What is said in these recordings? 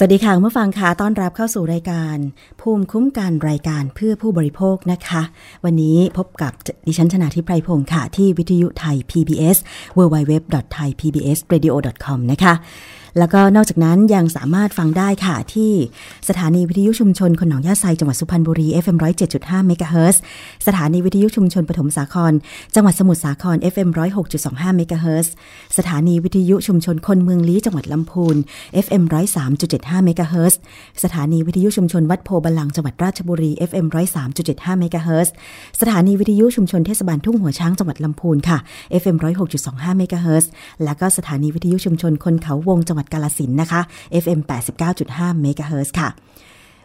สวัสดีค่ะคุณผู้ฟังคะต้อนรับเข้าสู่รายการ ภูมิคุ้มกันรายการเพื่อผู้บริโภคนะคะ วันนี้พบกับดิฉันชนาทิพไพรพงศ์ค่ะ ที่วิทยุไทย PBS www.thaipbsradio.com นะคะ แล้วก็นอกจากนั้นยังสามารถฟังได้ค่ะ ที่สถานีวิทยุชุมชนคนหนองยาไซจังหวัดสุพรรณบุรี FM 107.5เมกะเฮิรตซ์สถานีวิทยุชุมชนปฐมสาคร จังหวัดสมุทรสาคร FM 106.25เมกะเฮิรตซ์สถานีวิทยุชุมชนคนเมืองลี้จังหวัดลำพูน FM 103.75เมกะเฮิรตซ์สถานีวิทยุชุมชนวัดโพธิ์บัลลังก์จังหวัดราชบุรี FM 103.75เมกะเฮิรตซ์สถานีวิทยุชุมชนเทศบาลทุ่งหัวช้างจังหวัดลำพูนค่ะ FM 106.25เมกะเฮิรตซ์แล้วก็สถานีวิทยุชุมชนคนเขาวงจังหวัดกาฬสินธุ์นะคะ FM 89.5เมกะเฮิรตซ์ค่ะ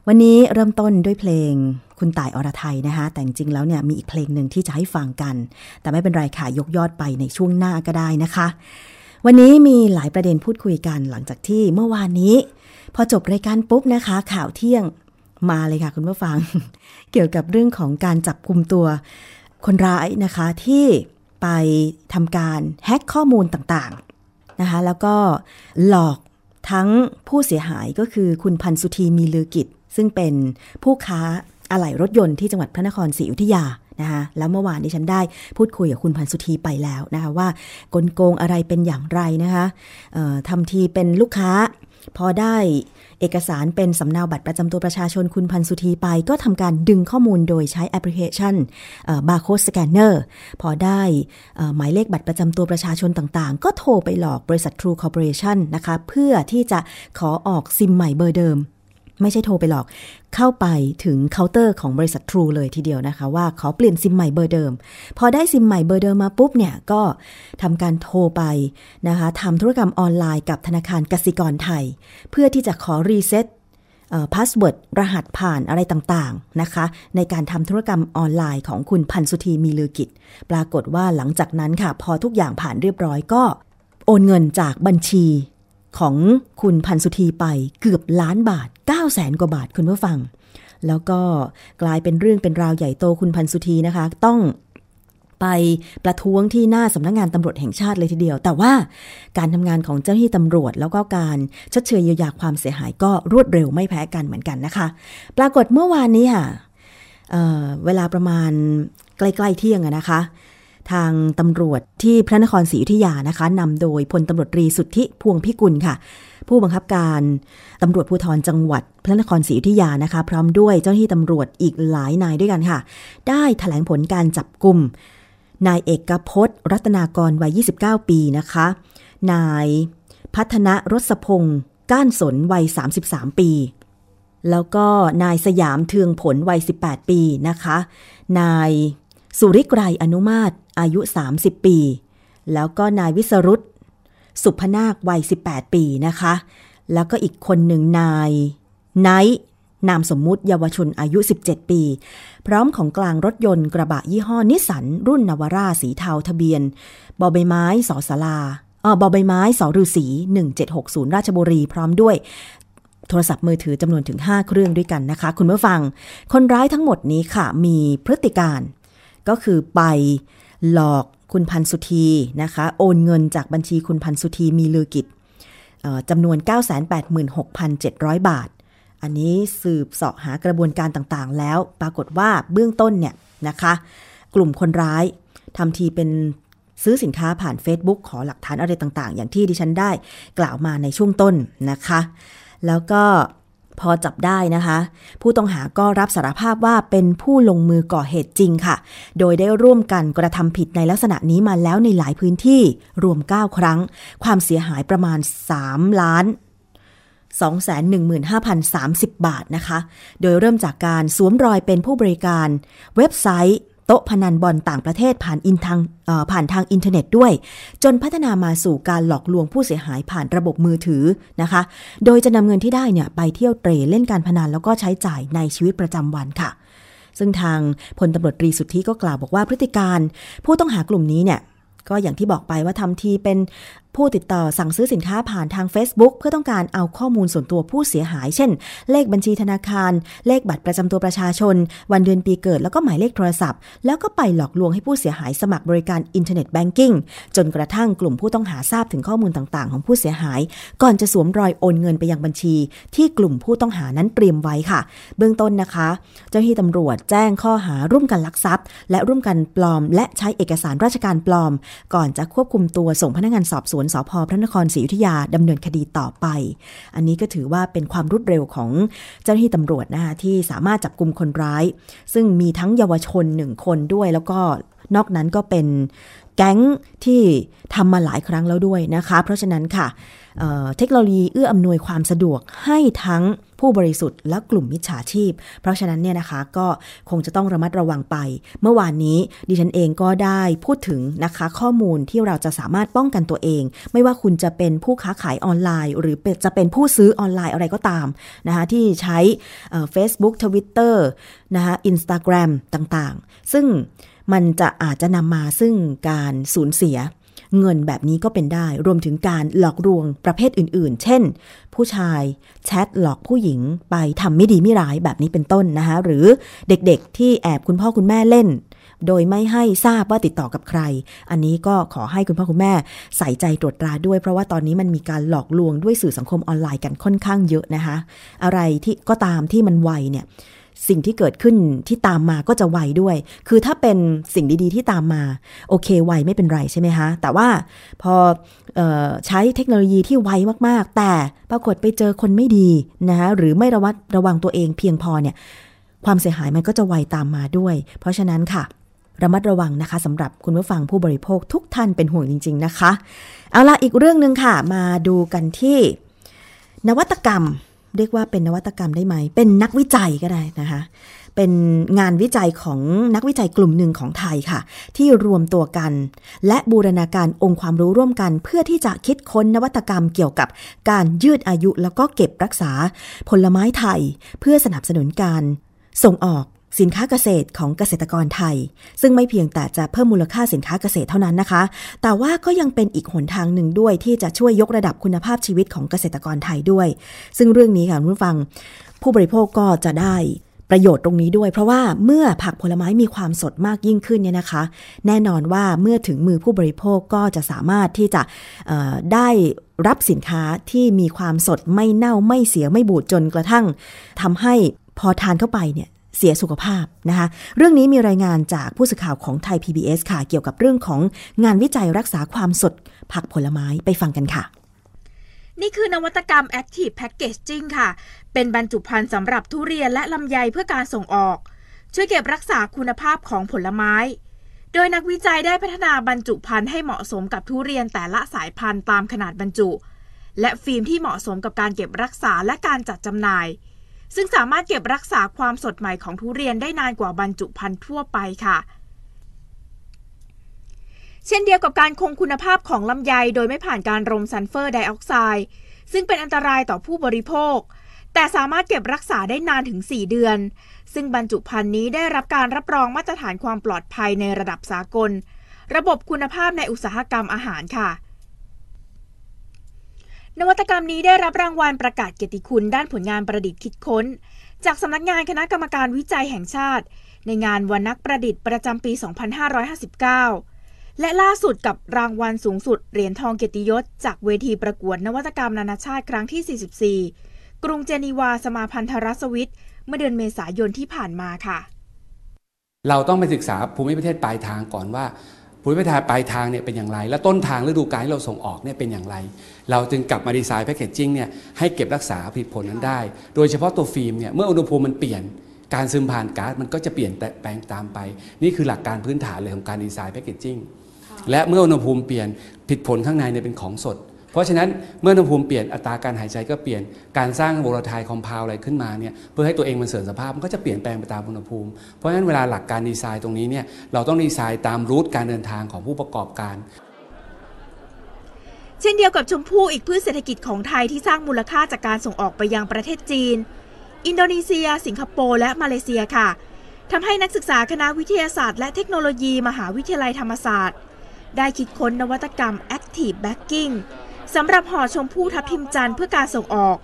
วันนี้เริ่มต้นด้วยเพลงคุณต่ายอรไทยนะคะ แต่จริงๆแล้วเนี่ยมีอีกเพลงหนึ่งที่จะให้ฟังกัน แต่ไม่เป็นไรค่ะ ยกยอดไปในช่วงหน้าก็ได้นะคะ วันนี้มีหลายประเด็นพูดคุยกันหลังจากที่เมื่อวานนี้ พอจบรายการปุ๊บนะคะ ข่าวเที่ยงมาเลยค่ะคุณผู้ฟัง เกี่ยวกับเรื่องของการจับกลุ่มตัวคนร้ายนะคะที่ไปทำการแฮ็กข้อมูลต่างๆ นะคะแล้วก็หลอกทั้งผู้เสียหายก็คือคุณพันสุธีมีลือกิจ ซึ่งเป็นผู้ค้าอะไหล่รถยนต์ที่จังหวัดพระนครศรีอยุธยานะคะแล้วเมื่อวานนี้ฉันได้พูดคุยกับคุณพันสุธีไปแล้วนะคะว่ากลโกงอะไรเป็นอย่างไรนะคะทำทีเป็นลูกค้า พอได้เอกสารเป็นสำเนาบัตรประจำตัวประชาชนคุณพันสุธีไป ก็ทำการดึงข้อมูลโดยใช้แอปพลิเคชัน barcode scanner พอได้หมายเลขบัตรประจำตัวประชาชนต่างๆ ก็โทรไปหลอกบริษัท True Corporation นะคะ เพื่อที่จะขอออกซิมใหม่เบอร์เดิม ไม่ใช่โทรไปหลอก เข้าไปถึงเคาน์เตอร์ของบริษัท True เลยทีเดียวนะคะ ว่าขอเปลี่ยนซิมใหม่เบอร์เดิม พอได้ซิมใหม่เบอร์เดิมมาปุ๊บเนี่ย ก็ทำการโทรไปนะคะทำธุรกรรมออนไลน์กับธนาคารกสิกรไทย เพื่อที่จะขอ reset password รหัสผ่านอะไรต่างๆนะคะ ในการทำธุรกรรมออนไลน์ของคุณพันสุธีมีลือกิจ ปรากฏว่าหลังจากนั้นค่ะ พอทุกอย่างผ่านเรียบร้อยก็ โอนเงินจากบัญชีของคุณพันสุธีไปเกือบล้านบาท 9 0 0แสนกว่าบาทคุณผู้ฟัง แล้วก็กลายเป็นเรื่องเป็นราวใหญ่โตคุณพันสุธีนะคะ ต้องไปประท้วงที่หน้าสำนักงงานตำรวจแห่งชาติเลยทีเดียว แต่ว่าการทำงานของเจ้าหน้าที่ตำรวจ แล้วก็การชดเชยเยียวยาความเสียหายก็รวดเร็วไม่แพ้กันเหมือนกันนะคะ ปรากฏเมื่อวานนี้ค่ะเเวลาประมาณใกล้ๆเที่ยงนะคะ ทางตำรวจที่พระนครศรีอยุธยานะคะนำโดยพลตำรวจรีสุทธิพวงพิกุลค่ะ ผู้บังคับการตำรวจภูธรจังหวัด พระนครศรีอยุธยานะคะ พร้อมด้วยเจ้าหน้าที่ตำรวจอีกหลายนายด้วยกันค่ะ ได้ถแถลงผลการจับกลุ่มนายเอกพจน์ รัตนากรวัย 29 ปีนะคะ นายพัฒนรสพงศ์ก้านสนวัย 33 ปี แล้วก็นายสยามเทืองผลวัย 18 ปีนะคะ นายสุริกรายอนุมาตอายุ 30 ปี แล้วก็นายวิสรุต สุพนาควัย 18 ปีนะคะ แล้วก็อีกคนหนึ่งนายไนท์นามสมมุติเยาวชนอายุ 17 ปี พร้อมของกลางรถยนต์กระบะยี่ห้อนิสสัน รุ่นนวาร่าสีเทาทะเบียน บอใบไม้สอสลาอ๋อบอใบไม้สอฤษี1760 ราชบุรี พร้อมด้วย โทรศัพท์มือถือจำนวนถึง 5 เครื่องด้วยกันนะคะ คุณผู้ฟัง คนร้ายทั้งหมดนี้ค่ะ มีพฤติการ ก็คือไปหลอก คุณพันสุธีนะคะ โอนเงินจากบัญชีคุณพันสุธีมีลือกิจจำนวน 986,700 บาท อันนี้สืบเสาะหากระบวนการต่างๆ แล้ว ปรากฏว่าเบื้องต้นเนี่ยนะคะ กลุ่มคนร้ายทำทีเป็นซื้อสินค้าผ่าน Facebook ขอหลักฐานอะไรต่างๆ อย่างที่ดิฉันได้กล่าวมาในช่วงต้นนะคะ แล้วก็ พอจับได้นะคะ ผู้ต้องหาก็รับสารภาพว่าเป็นผู้ลงมือก่อเหตุจริงค่ะ โดยได้ร่วมกันกระทำผิดในลักษณะนี้มาแล้วในหลายพื้นที่รวม 9 ครั้ง ความเสียหายประมาณ 3 ล้าน 215,030 บาทนะคะ โดยเริ่มจากการสวมรอยเป็นผู้บริการ เว็บไซต์ โต๊ะพนันบอลต่างประเทศผ่านอินทางผ่านทางอินเทอร์เน็ตด้วย จนพัฒนามาสู่การหลอกลวงผู้เสียหายผ่านระบบมือถือนะคะ โดยจะนำเงินที่ได้เนี่ยไปเที่ยวเตรเล่นการพนันแล้วก็ใช้จ่ายในชีวิตประจำวันค่ะ ซึ่งทางพลตำรวจตรีสุทธิก็กล่าวบอกว่าพฤติการ ผู้ต้องหากลุ่มนี้เนี่ยก็อย่างที่บอกไปว่าทำทีเป็น ผู้ติดต่อสั่งซื้อสินค้าผ่านทาง Facebook เพื่อต้องการเอาข้อมูลส่วนตัวผู้เสียหาย เช่น เลขบัญชีธนาคาร เลขบัตรประจำตัวประชาชน วันเดือนปีเกิด แล้วก็หมายเลขโทรศัพท์ แล้วก็ไปหลอกลวงให้ผู้เสียหายสมัครบริการ internet banking จนกระทั่งกลุ่มผู้ต้องหาทราบถึงข้อมูลต่างๆ ของผู้เสียหาย ก่อนจะสวมรอยโอนเงินไปยังบัญชี ที่กลุ่มผู้ต้องหานั้นเตรียมไว้ค่ะ เบื้องต้นนะคะ เจ้าหน้าที่ตำรวจแจ้งข้อหาร่วมกันลักทรัพย์ และร่วมกันปลอม และใช้เอกสารราชการปลอม ก่อนจะควบคุมตัวส่งพนักงานสอบสวนสพพระนครรศรีอยุธยาดำเนินคดีต่อไป อันนี้ก็ถือว่าเป็นความรวดเร็วของเจ้าหน้าที่ตำรวจนะคะที่สามารถจับกลุ่มคนร้าย ซึ่งมีทั้งเยาวชนหนึ่งคนด้วย แล้วก็นอกนั้นก็เป็นแก๊งที่ทำมาหลายครั้งแล้วด้วยนะคะ เพราะฉะนั้นค่ะ เเทคโนโลยีเอื้ออำนวยความสะดวกให้ทั้งผู้บริสุทธิ์และกลุ่มมิจฉาชีพ เพราะฉะนั้นเนี่ยนะคะก็คงจะต้องระมัดระวังไป เมื่อวานนี้ดิฉันเองก็ได้พูดถึงนะคะข้อมูลที่เราจะสามารถป้องกันตัวเอง ไม่ว่าคุณจะเป็นผู้ค้าขายออนไลน์ หรือจะเป็นผู้ซื้อออนไลน์อะไรก็ตามนะคะที่ใช้เฟซบุ๊กทวิตเตอร์นะคะอินสตาแกรมต่างๆ ซึ่งมันจะอาจจะนำมาซึ่งการสูญเสีย เงินแบบนี้ก็เป็นได้ รวมถึงการหลอกลวงประเภทอื่นๆ เช่น ผู้ชายแชทหลอกผู้หญิงไปทำไม่ดีไม่ร้ายแบบนี้เป็นต้นนะคะหรือเด็กๆ ที่แอบคุณพ่อคุณแม่เล่น โดยไม่ให้ทราบว่าติดต่อกับใคร อันนี้ก็ขอให้คุณพ่อคุณแม่ใส่ใจตรวจตราด้วย เพราะว่าตอนนี้มันมีการหลอกลวงด้วยสื่อสังคมออนไลน์กันค่อนข้างเยอะนะคะอะไรที่ก็ตามที่มันไวเนี่ย สิ่งที่เกิดขึ้นที่ตามมาก็จะไวด้วย คือถ้าเป็นสิ่งดีๆที่ตามมา โอเคไวไม่เป็นไรใช่ไหมคะแต่ว่าพอออใช้เทคโนโลยีที่ไวมากๆ แต่ปรากฏไปเจอคนไม่ดีนะคะหรือไม่ระวัดระวังตัวเองเพียงพอเนี่ยความเสียหายมันก็จะไวตามมาด้วย เพราะฉะนั้นค่ะ ระมัดระวังนะคะสำหรับคุณผู้ฟังผู้บริโภคทุกท่านเป็นห่วงจริง ๆนะคะ เอาละอีกเรื่องหนึ่งค่ะ มาดูกันที่ นวัตกรรม เรียกว่าเป็นนวัตกรรมได้ไหม เป็นนักวิจัยก็ได้นะคะ เป็นงานวิจัยของนักวิจัยกลุ่มหนึ่งของไทยค่ะ ที่รวมตัวกัน และบูรณาการองค์ความรู้ร่วมกัน เพื่อที่จะคิดค้นนวัตกรรมเกี่ยวกับการยืดอายุแล้วก็เก็บรักษาผลไม้ไทย เพื่อสนับสนุนการส่งออก สินค้าเกษตรของเกษตรกรไทย ซึ่งไม่เพียงแต่จะเพิ่มมูลค่าสินค้าเกษตรเท่านั้นนะคะ แต่ว่าก็ยังเป็นอีกหนทางหนึ่งด้วยที่จะช่วยยกระดับคุณภาพชีวิตของเกษตรกรไทยด้วย ซึ่งเรื่องนี้ค่ะคุณฟัง ผู้บริโภคก็จะได้ประโยชน์ตรงนี้ด้วย เพราะว่าเมื่อผักผลไม้มีความสดมากยิ่งขึ้นเนี่ยนะคะ แน่นอนว่าเมื่อถึงมือผู้บริโภคก็จะสามารถที่จะได้รับสินค้าที่มีความสดไม่เน่าไม่เสียไม่บูดจนกระทั่งทำให้พอทานเข้าไปเนี่ย เสียสุขภาพนะคะ เรื่องนี้มีรายงานจากผู้สื่อข่าวของไทย PBS ค่ะ เกี่ยวกับเรื่องของงานวิจัยรักษาความสดผักผลไม้ไปฟังกันค่ะ นี่คือนวัตกรรม Active Packaging ค่ะ เป็นบรรจุภัณฑ์สำหรับทุเรียนและลำไยเพื่อการส่งออก ช่วยเก็บรักษาคุณภาพของผลไม้ โดยนักวิจัยได้พัฒนาบรรจุภัณฑ์ให้เหมาะสมกับทุเรียนแต่ละสายพันธุ์ตามขนาดบรรจุ และฟิล์มที่เหมาะสมกับการเก็บรักษาและการจัดจำหน่าย ซึ่งสามารถเก็บรักษาความสดใหม่ของทุเรียนได้นานกว่าบรรจุภัณฑ์ทั่วไปค่ะ เช่นเดียวกับการคงคุณภาพของลำไยโดยไม่ผ่านการรมซัลเฟอร์ไดออกไซด์ซึ่งเป็นอันตรายต่อผู้บริโภค แต่สามารถเก็บรักษาได้นานถึง 4 เดือน ซึ่งบรรจุภัณฑ์นี้ได้รับการรับรองมาตรฐานความปลอดภัยในระดับสากล ระบบคุณภาพในอุตสาหกรรมอาหารค่ะ นวัตกรรมนี้ได้รับรางวัลประกาศเกียรติคุณด้านผลงานประดิษฐ์คิดค้น จากสำนักงานคณะกรรมการวิจัยแห่งชาติ ในงานวันนักประดิษฐ์ประจำปี 2559 และล่าสุดกับรางวัลสูงสุดเหรียญทองเกียรติยศ จากเวทีประกวดนวัตกรรมนานาชาติครั้งที่ 44 กรุงเจนีวาสมาพันธรัสวิตเมื่อเดือนเมษายนที่ผ่านมาค่ะ เราต้องไปศึกษาภูมิประเทศปลายทางก่อนว่าภูมิประเทศปลายทางเนี่ยเป็นอย่างไร และต้นทางฤดูกาลที่เราส่งออกเนี่ยเป็นอย่างไร เราจึงกลับมาดีไซน์แพคเกจจิ้งเนี่ยให้เก็บรักษาผลิตผลนั้นได้ โดยเฉพาะตัวฟิล์มเนี่ยเมื่ออุณหภูมิมันเปลี่ยนการซึมผ่านก๊าซมันก็จะเปลี่ยนแปลงตามไป นี่คือหลักการพื้นฐานเลยของการดีไซน์แพคเกจจิ้งและเมื่ออุณหภูมิเปลี่ยนพืชผลข้างในเนี่ยเป็นของสด เพราะฉะนั้นเมื่ออุณหภูมิเปลี่ยนอัตราการหายใจก็เปลี่ยนการสร้าง volatile compound อะไรขึ้นมาเนี่ยเพื่อให้ตัวเองมันเสื่อมสภาพมันก็จะเปลี่ยนแปลงไปตามอุณหภูมิ เพราะฉะนั้นเวลาหลักการดีไซน์ตรงนี้เนี่ยเราต้องดีไซน์ตาม route การเดินทางของผู้ประกอบการ เช่นเดียวกับชมพู่อีกพืชเศรษฐกิจของไทยที่สร้างมูลค่าจากการส่งออกไปยังประเทศจีน อินโดนีเซีย สิงคโปร์และมาเลเซียค่ะทำให้นักศึกษาคณะวิทยาศาสตร์และเทคโนโลยีมหาวิทยาลัยธรรมศาสตร์ ได้คิดค้นนวัตกรรม Active Backing สำหรับห่อชมพู่ทับทิมจันทร์เพื่อการส่งออก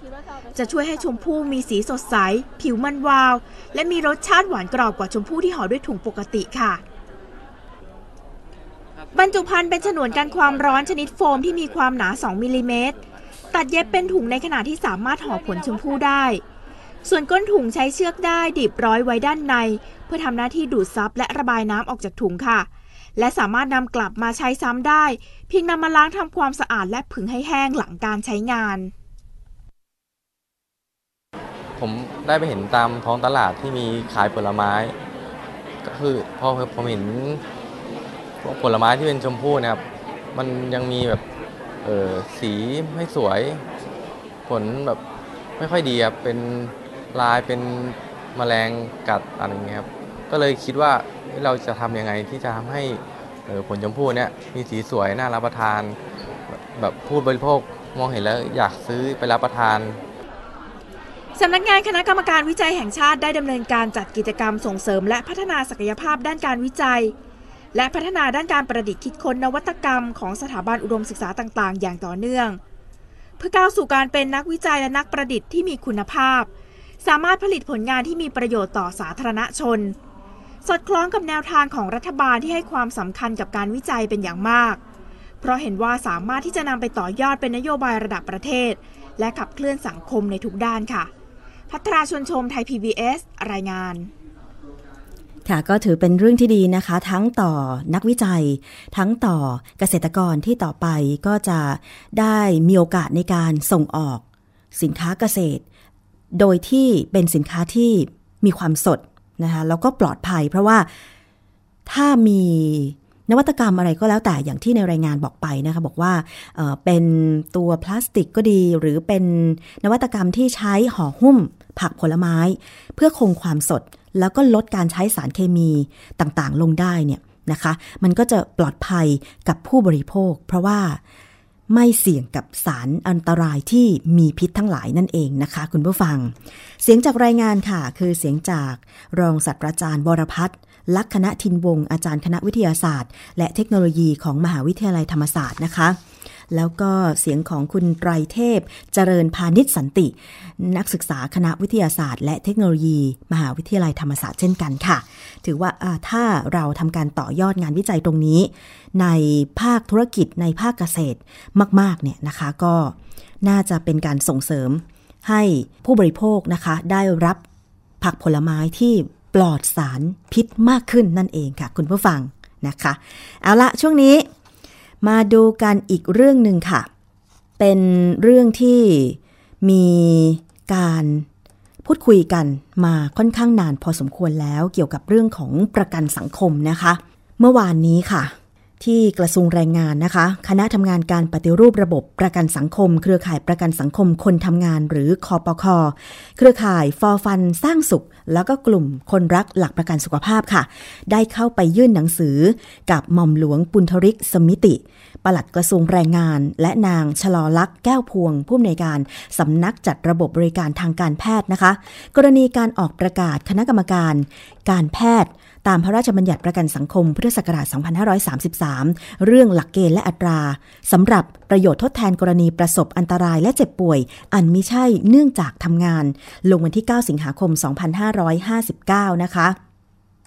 จะช่วยให้ชมพู่มีสีสดใส ผิวมันวาว และมีรสชาติหวานกรอบกว่าชมพู่ที่ห่อด้วยถุงปกติค่ะ บรรจุภัณฑ์เป็นฉนวนกันความร้อนชนิดโฟมที่มีความหนา 2 มิลิเมตร ตัดเย็บเป็นถุงในขนาดที่สามารถห่อผลชมพู่ได้ ส่วนก้นถุงใช้เชือกได้ดิบร้อยไว้ด้านใน เพื่อทำหน้าที่ดูดซับและระบายน้ำออกจากถุงค่ะ และสามารถนำกลับมาใช้ซ้ำได้ เพียงนำมาล้างทำความสะอาดและผึ่งให้แห้งหลังการใช้งาน ผมได้ไปเห็นตามท้องตลาดที่มีขายผลไม้ ก็คือพอผมเห็น พวกผลไม้ที่เป็นชมพู่นะครับ มันยังมีแบบเออสีไม่สวย ผลแบบไม่ค่อยดีครับเป็นลายเป็นมแมลงกัดอะไรอย่างเงี้ยครับก็เลยคิดว่าเราจะทำยังไงที่จะทำให้ผลชมพู่เนี่ยมีสีสวยน่ารับประทาน แบบผู้บริโภคมองเห็นแล้วอยากซื้อไปรับประทานสำนักงานคณะกรรมการวิจัยแห่งชาติได้ดำเนินการจัดกิจกรรมส่งเสริมและพัฒนาศักยภาพด้านการวิจัย และพัฒนาด้านการประดิษฐ์คิดค้นนวัตกรรมของสถาบันอุดมศึกษาต่าง ๆ อย่างต่อเนื่อง เพื่อก้าวสู่การเป็นนักวิจัยและนักประดิษฐ์ที่มีคุณภาพ สามารถผลิตผลงานที่มีประโยชน์ต่อสาธารณชน สอดคล้องกับแนวทางของรัฐบาลที่ให้ความสำคัญกับการวิจัยเป็นอย่างมาก เพราะเห็นว่าสามารถที่จะนำไปต่อยอดเป็นนโยบายระดับประเทศ และขับเคลื่อนสังคมในทุกด้านค่ะ พัทราชวนชมไทย PBS รายงาน ค่ะก็ถือเป็นเรื่องที่ดีนะคะ ทั้งต่อนักวิจัย ทั้งต่อเกษตรกรที่ต่อไปก็จะได้มีโอกาสในการส่งออก สินค้าเกษตร โดยที่เป็นสินค้าที่มีความสดนะคะแล้วก็ปลอดภัย เพราะว่าถ้ามี นวัตกรรมอะไรก็แล้วแต่อย่างที่ในรายงานบอกไปนะคะบอกว่าเป็นตัวพลาสติกก็ดี หรือเป็นนวัตกรรมที่ใช้ห่อหุ้ม ผักผลไม้ เพื่อคงความสด แล้วก็ลดการใช้สารเคมีต่างๆ ลงได้เนี่ยนะคะ มันก็จะปลอดภัยกับผู้บริโภค เพราะว่าไม่เสี่ยงกับสารอันตรายที่มีพิษทั้งหลายนั่นเองนะคะ คุณผู้ฟัง เสียงจากรายงานค่ะ คือเสียงจากรองศาสตราจารย์วรพัฒน์ ลักษณะทินวงอาจารย์คณะวิทยาศาสตร์ และเทคโนโลยีของมหาวิทยาลัยธรรมศาสตร์นะคะ แล้วก็เสียงของคุณไตรเทพ เจริญพาณิชสันติ นักศึกษาคณะวิทยาศาสตร์ และเทคโนโลยี มหาวิทยาลัยธรรมศาสตร์เช่นกันค่ะ ถือว่าถ้าเราทำการต่อยอดงานวิจัยตรงนี้ ในภาคธุรกิจในภาคเกษตรมากๆเนี่ยนะคะก็น่าจะเป็นการส่งเสริมให้ผู้บริโภคนะคะได้รับผักผลไม้ที่ ปลอดสารพิษมากขึ้นนั่นเองค่ะ คุณผู้ฟังนะคะ เอาละช่วงนี้ มาดูกันอีกเรื่องหนึ่งค่ะ เป็นเรื่องที่มีการพูดคุยกันมาค่อนข้างนานพอสมควรแล้วเกี่ยวกับเรื่องของประกันสังคมนะคะ เมื่อวานนี้ค่ะ ที่กระทรวงแรงงานนะคะ คณะทำงานการปฏิรูประบบประกันสังคม เครือข่ายประกันสังคมคนทำงานหรือคอปคอเครือข่ายฟอฟันสร้างสุข แล้วก็กลุ่มคนรักหลักประกันสุขภาพค่ะ ได้เข้าไปยื่นหนังสือกับหม่อมหลวงปุณธริกสมิติ ปลัดกระทรวงแรงงาน และนางชลอลักษ์แก้วพวง ผู้อำนวยการสำนักจัดระบบบริการทางการแพทย์นะคะ กรณีการออกประกาศคณะกรรมการ การแพทย์ ตามพระราชบัญญัติประกันสังคมพุทธศักราช 2533 เรื่องหลักเกณฑ์และอัตราสำหรับประโยชน์ทดแทนกรณีประสบอันตรายและเจ็บป่วย อันมิใช่เนื่องจากทำงาน ลงวันที่ 9 สิงหาคม 2559 นะคะ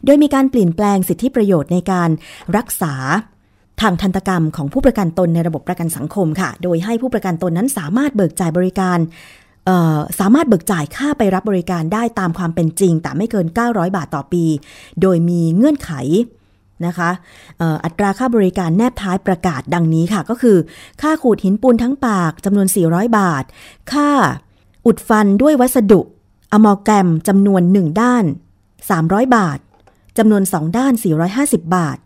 โดยมีการเปลี่ยนแปลงสิทธิประโยชน์ในการรักษาทางทันตกรรมของผู้ประกันตนในระบบประกันสังคมค่ะ โดยให้ผู้ประกันตนนั้นสามารถเบิกจ่ายบริการ สามารถเบิกจ่ายค่าไปรับบริการได้ตามความเป็นจริง แต่ไม่เกิน 900 บาทต่อปี โดยมีเงื่อนไขนะคะอัตราค่าบริการแนบท้ายประกาศดังนี้ค่ะ ก็คือ ค่าขูดหินปูนทั้งปากจำนวน 400 บาท ค่าอุดฟันด้วยวัสดุอะมอลแกมจำนวน 1 ด้าน 300 บาทจำนวน 2 ด้าน 450 บาท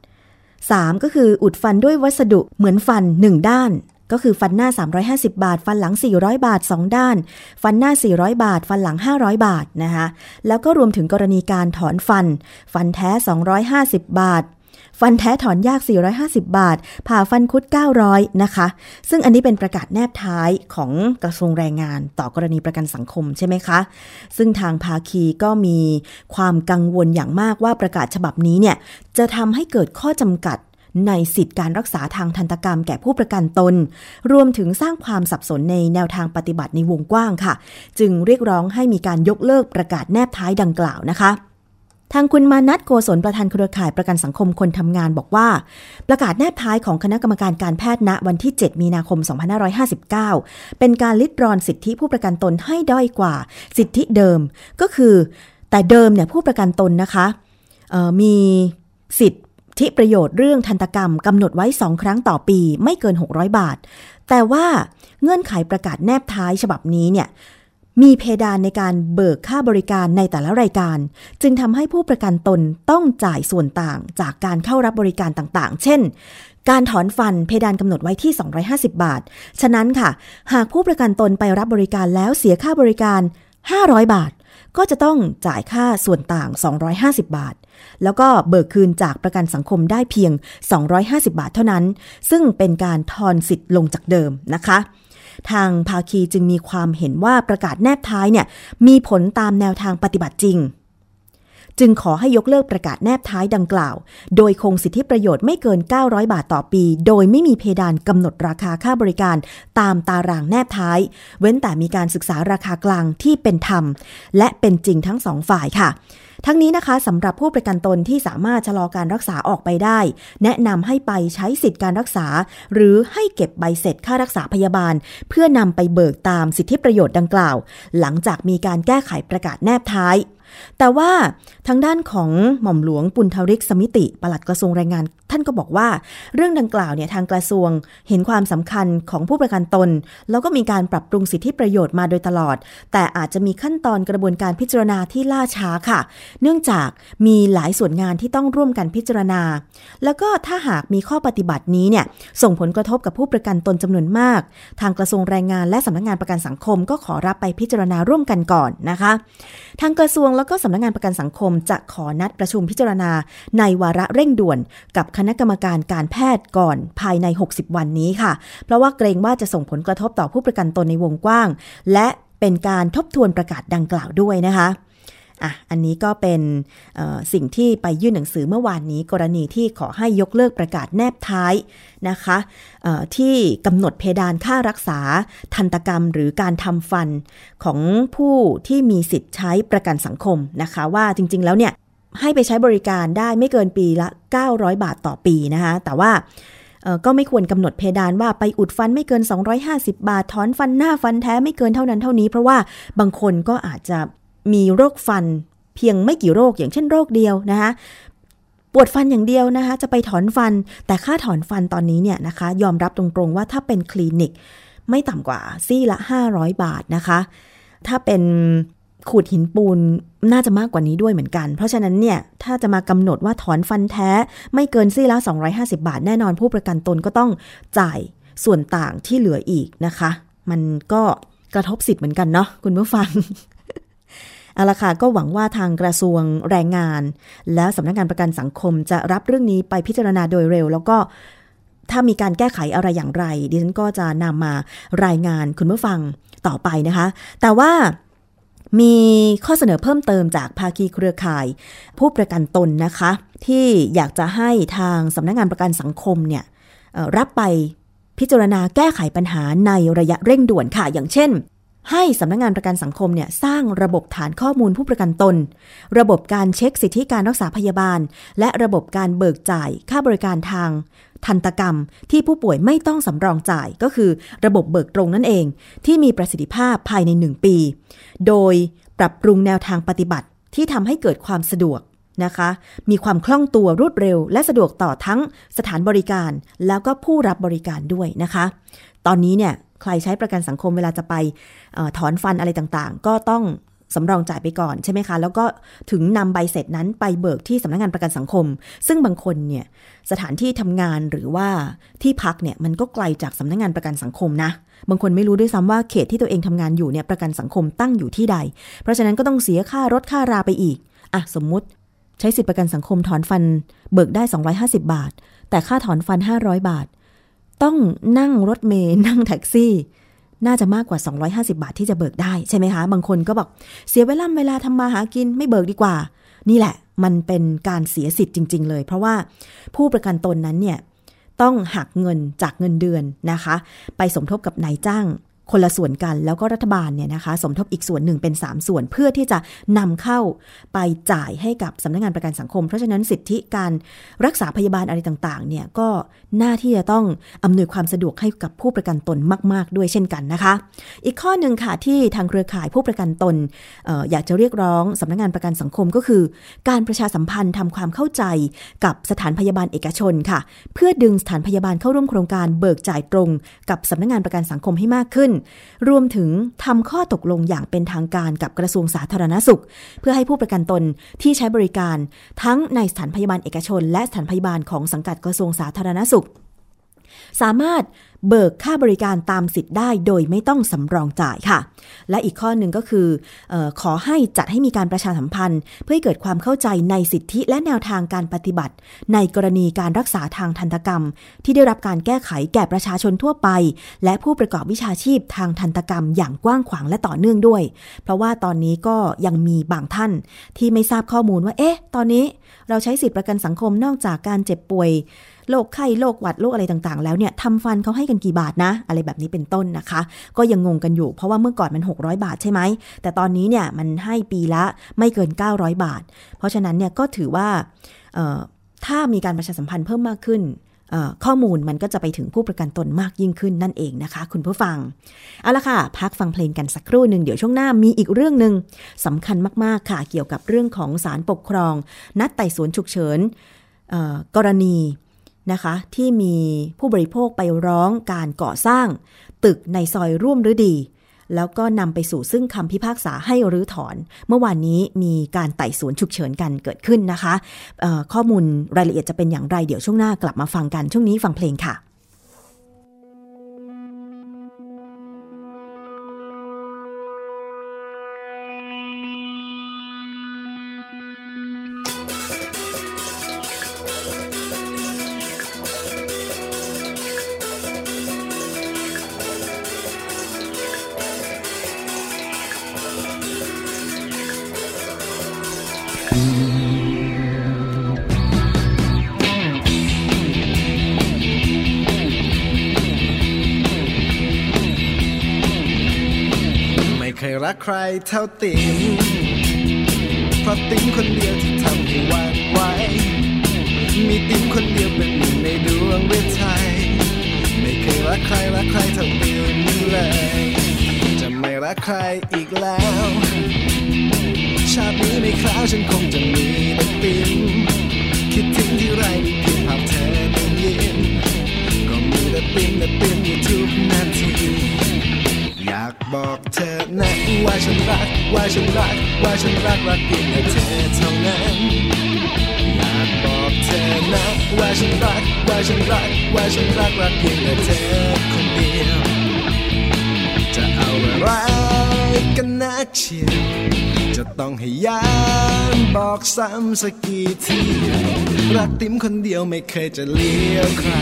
3 ก็คืออุดฟันด้วยวัสดุเหมือนฟัน 1 ด้าน ก็คือฟันหน้า 350 บาท ฟันหลัง 400 บาท 2 ด้าน ฟันหน้า 400 บาท ฟันหลัง 500 บาทนะคะแล้วก็รวมถึงกรณีการถอนฟัน ฟันแท้ 250 บาท ฟันแท้ถอนยาก 450 บาท ผ่าฟันคุด 900 นะคะ ซึ่งอันนี้เป็นประกาศแนบท้ายของกระทรวงแรงงานต่อกรณีประกันสังคมใช่ไหมคะ ซึ่งทางภาคีก็มีความกังวลอย่างมากว่าประกาศฉบับนี้เนี่ยจะทำให้เกิดข้อจำกัด ในสิทธิการรักษาทางทันตกรรมแก่ผู้ประกันตน รวมถึงสร้างความสับสนในแนวทางปฏิบัติในวงกว้างค่ะ จึงเรียกร้องให้มีการยกเลิกประกาศแนบท้ายดังกล่าวนะคะทางคุณมานัทโกศลประธานเครือข่ายประกันสังคมคนทำงานบอกว่า ประกาศแนบท้ายของคณะกรรมการการแพทย์ณวันที่ 7 มีนาคม 2559 เป็นการลิดรอนสิทธิผู้ประกันตนให้ด้อยกว่า สิทธิเดิม ก็คือ แต่เดิมเนี่ยผู้ประกันตนนะคะมีสิทธิ ที่ประโยชน์เรื่องทันตกรรมกำหนดไว้สองครั้งต่อปีไม่เกิน 600 บาท แต่ว่าเงื่อนไขประกาศแนบท้ายฉบับนี้เนี่ยมีเพดานในการเบิกค่าบริการในแต่ละรายการ จึงทำให้ผู้ประกันตนต้องจ่ายส่วนต่างจากการเข้ารับบริการต่างๆ เช่น การถอนฟันเพดานกำหนดไว้ที่ 250 บาท ฉะนั้นค่ะ หากผู้ประกันตนไปรับบริการแล้วเสียค่าบริการ 500 บาท ก็จะต้องจ่ายค่าส่วนต่าง 250 บาท แล้วก็เบิกคืนจากประกันสังคมได้เพียง 250 บาทเท่านั้น ซึ่งเป็นการทอนสิทธิ์ลงจากเดิมนะคะ ทางภาคีจึงมีความเห็นว่าประกาศแนบท้ายเนี่ยมีผลตามแนวทางปฏิบัติจริง จึงขอให้ยกเลิกประกาศแนบท้ายดังกล่าว โดยคงสิทธิประโยชน์ไม่เกิน 900 บาทต่อปี โดยไม่มีเพดานกำหนดราคาค่าบริการตามตารางแนบท้าย เว้นแต่มีการศึกษาราคากลางที่เป็นธรรม และเป็นจริงทั้งสองฝ่ายค่ะ ทั้งนี้นะคะสำหรับผู้ประกันตนที่สามารถชะลอการรักษาออกไปได้ แนะนำให้ไปใช้สิทธิการรักษา หรือให้เก็บใบเสร็จค่ารักษาพยาบาล เพื่อนำไปเบิกตามสิทธิประโยชน์ดังกล่าว หลังจากมีการแก้ไขประกาศแนบท้ายแต่ว่าทางด้านของหม่อมหลวงปุณธริกสมิติ ปลัดกระทรวงแรงงานท่านก็บอกว่าเรื่องดังกล่าวเนี่ยทางกระทรวงเห็นความสำคัญของผู้ประกันตน แล้วก็มีการปรับปรุงสิทธิประโยชน์มาโดยตลอด แต่อาจจะมีขั้นตอนกระบวนการพิจารณาที่ล่าช้าค่ะ เนื่องจากมีหลายส่วนงานที่ต้องร่วมกันพิจารณา แล้วก็ถ้าหากมีข้อปฏิบัตินี้เนี่ยส่งผลกระทบกับผู้ประกันตนจำนวนมาก ทางกระทรวงแรงงานและสำนักงานประกันสังคม ก็ขอรับไปพิจารณาร่วมกันก่อนนะคะ ทางกระทรวงแล้วก็สำนักงานประกันสังคม จะขอนัดประชุมพิจารณาในวาระเร่งด่วนกับคณะกรรมการการแพทย์ก่อนภายใน 60 วันนี้ค่ะ เพราะว่าเกรงว่าจะส่งผลกระทบต่อผู้ประกันตนในวงกว้าง และเป็นการทบทวนประกาศดังกล่าวด้วยนะคะอะ อันนี้ก็เป็นสิ่งที่ไปยื่นหนังสือเมื่อวานนี้ กรณีที่ขอให้ยกเลิกประกาศแนบท้ายนะคะที่กำหนดเพดานค่ารักษา ทันตกรรมหรือการทำฟันของผู้ที่มีสิทธิ์ใช้ประกันสังคมนะคะ ว่าจริง ๆ แล้วเนี่ย ให้ไปใช้บริการได้ไม่เกินปีละ 900 บาทต่อปีนะคะ แต่ว่าก็ไม่ควรกำหนดเพดานว่าไปอุดฟันไม่เกิน 250 บาท ถอนฟันหน้าฟันแท้ไม่เกินเท่านั้นเท่านี้ เพราะว่าบางคนก็อาจจะมีโรคฟันเพียงไม่กี่โรคอย่างเช่นโรคเดียวนะคะปวดฟันอย่างเดียวนะคะ จะไปถอนฟัน แต่ค่าถอนฟันตอนนี้เนี่ยนะคะ ยอมรับตรงๆว่าถ้าเป็นคลินิก ไม่ต่ำกว่าซี่ละ 500 บาทนะคะ ถ้าเป็นขูดหินปูน น่าจะมากกว่านี้ด้วยเหมือนกัน เพราะฉะนั้นเนี่ย ถ้าจะมากำหนดว่าถอนฟันแท้ไม่เกินซี่ละ 250 บาท แน่นอนผู้ประกันตนก็ต้องจ่ายส่วนต่างที่เหลืออีกนะคะ มันก็กระทบสิทธิ์เหมือนกันเนาะคุณผู้ฟังเอาละค่ะก็หวังว่าทางกระทรวงแรงงาน และสำนักงานประกันสังคมจะรับเรื่องนี้ไปพิจารณาโดยเร็ว แล้วก็ถ้ามีการแก้ไขอะไรอย่างไร ดิฉันก็จะนำมารายงานคุณผู้ฟังต่อไปนะคะ แต่ว่า มีข้อเสนอเพิ่มเติมจากภาคีเครือข่าย ผู้ประกันตนนะคะ ที่อยากจะให้ทางสำนักงานประกันสังคมเนี่ยรับไปพิจารณาแก้ไขปัญหาในระยะเร่งด่วนค่ะ อย่างเช่น ให้สำนักงงานประกันสังคมเนี่ยสร้างระบบฐานข้อมูลผู้ประกันตน ระบบการเช็คสิทธิการรักษาพยาบาล และระบบการเบิกจ่ายค่าบริการทาง ทันตกรรมที่ผู้ป่วยไม่ต้องสำรองจ่ายก็คือระบบเบิกตรงนั่นเอง ที่มีประสิทธิภาพภายใน 1 ปี โดยปรับปรุงแนวทางปฏิบัติที่ทำให้เกิดความสะดวกนะคะ มีความคล่องตัวรวดเร็ว และสะดวกต่อทั้งสถานบริการ แล้วก็ผู้รับบริการด้วยนะคะ ตอนนี้เนี่ยใครใช้ประกันสังคมเวลาจะไปอถอนฟันอะไรต่างๆ ก็ต้อง สำรองจ่ายไปก่อนใช่ไหมคะ แล้วก็ถึงนำใบเสร็จนั้นไปเบิกที่สำนักงงานประกันสังคม ซึ่งบางคนเนี่ยสถานที่ทำงานหรือว่าที่พักเนี่ยมันก็ไกลจากสำนักงงานประกันสังคมนะ บางคนไม่รู้ด้วยซ้ำว่าเขตที่ตัวเองทำงานอยู่เนี่ยประกันสังคมตั้งอยู่ที่ใด เพราะฉะนั้นก็ต้องเสียค่ารถค่าราไปอีกอะสมมุติใช้สิทธิประกันสังคมถอนฟัน เบิกได้ 250 บาท แต่ค่าถอนฟัน 500 บาท ต้องนั่งรถเมย์นั่งแท็กซี่ น่าจะมากกว่า 250 บาทที่จะเบิกได้ใช่ไหมคะ บางคนก็บอกเสียเวลาเวลาทำมาหากินไม่เบิกดีกว่า นี่แหละ มันเป็นการเสียสิทธิ์จริง ๆ เลย เพราะว่าผู้ประกันตนนั้นเนี่ยต้องหักเงินจากเงินเดือนนะคะ ไปสมทบกับนายจ้าง คนละส่วนกันแล้วก็รัฐบาลเนี่ยนะคะ สมทบอีกส่วนหนึ่งเป็น 3 ส่วนเพื่อที่จะนำเข้าไปจ่ายให้กับสำนักงงานประกันสังคม เพราะฉะนั้นสิทธิการรักษาพยาบาลอะไรต่างๆเนี่ยก็หน้าที่จะต้องอำนวยความสะดวกให้กับผู้ประกันตนมาก ๆ ด้วยเช่นกันนะคะ อีกข้อหนึ่งค่ะที่ทางเครือข่ายผู้ประกันตนอออยากจะเรียกร้องสำนักงงานประกันสังคมก็คือ การประชาสัมพันธ์ทำความเข้าใจกับสถานพยาบาลเอกชนค่ะ เพื่อดึงสถานพยาบาลเข้าร่วมโครงการเบิกจ่ายตรง กับสำนักงงานประกันสังคมให้มากขึ้นรวมถึงทำข้อตกลงอย่างเป็นทางการกับกระทรวงสาธารณสุข เพื่อให้ผู้ประกันตนที่ใช้บริการ ทั้งในสถานพยาบาลเอกชน และสถานพยาบาลของสังกัดกระทรวงสาธารณสุข สามารถเบิกค่าบริการตามสิทธิ์ได้โดยไม่ต้องสำรองจ่ายค่ะ และอีกข้อหนึ่งก็คือออขอให้จัดให้มีการประชาสัมพันธ์ เพื่อให้เกิดความเข้าใจในสิทธิและแนวทางการปฏิบัติ ในกรณีการรักษาทางทันตกรรม ที่ได้รับการแก้ไขแก่ประชาชนทั่วไป และผู้ประกอบวิชาชีพทางทันตกรรมอย่างกว้างขวางและต่อเนื่องด้วย เพราะว่าตอนนี้ก็ยังมีบางท่านที่ไม่ทราบข้อมูลว่าเอ๊ะ ตอนนี้เราใช้สิทธิประกันสังคมนอกจากการเจ็บป่วย โรคไข้โรคหวัดโรคอะไรต่างๆ แล้วเนี่ยทำฟันเขาให้กันกี่บาทนะ อะไรแบบนี้เป็นต้นนะคะ ก็ยังงงกันอยู่เพราะว่าเมื่อก่อนมัน 600 บาทใช่ไหม แต่ตอนนี้เนี่ยมันให้ปีละไม่เกิน 900 บาท เพราะฉะนั้นเนี่ยก็ถือว่าถ้ามีการประชาสัมพันธ์เพิ่มมากขึ้นข้อมูลมันก็จะไปถึงผู้ประกันตนมากยิ่งขึ้นนั่นเองนะคะ คุณผู้ฟัง เอาละค่ะ พักฟังเพลงกันสักครู่หนึ่งเดี๋ยวช่วงหน้ามีอีกเรื่องหนึ่งสำคัญมากๆค่ะ เกี่ยวกับเรื่องของศาลปกครอง นัดไต่สวนฉุกเฉินกรณี นะคะ ที่มีผู้บริโภคไปร้องการก่อสร้าง ตึกในซอยร่วมฤดี แล้วก็นำไปสู่ซึ่งคำพิพากษาให้รื้อถอน เมื่อวานนี้มีการไต่สวนฉุกเฉินกันเกิดขึ้นนะคะ ข้อมูลรายละเอียดจะเป็นอย่างไรเดี๋ยวช่วงหน้ากลับมาฟังกันช่วงนี้ฟังเพลงค่ะ ท่าติ๋มเพราะติ๋มคนเดียวที่ทำให้วันไหวมีติ๋มคนเดียวเป็นหนึ่งในดวงฤทัยไม่เคยรักใครรักใครเท่าติ๋มเลย จะไม่รักใครอีกแล้ว ชาตินี้ไม่คราวฉันคงจะมีแต่ติ๋มคิดถึงที่ไรมีเพียงภาพเธอเป็นยิ้มก็มีแต่ติ๋มแต่ติ๋มอยู่ทุกนาที บอกเธอนะว่าฉันรัก ว่าฉันรัก ว่าฉันรักรักเพียงแต่เธอเท่านั้นอยากบอกเธอนะว่าฉันรัก ว่าฉันรัก ว่าฉันรักรักเพียงแต่เธอคนเดียว จะเอาอะไรกันนักเชียวจะต้องให้ยานบอกซ้ำสักกี่ทีรักติ๋มคนเดียวไม่เคยจะเลี้ยวใคร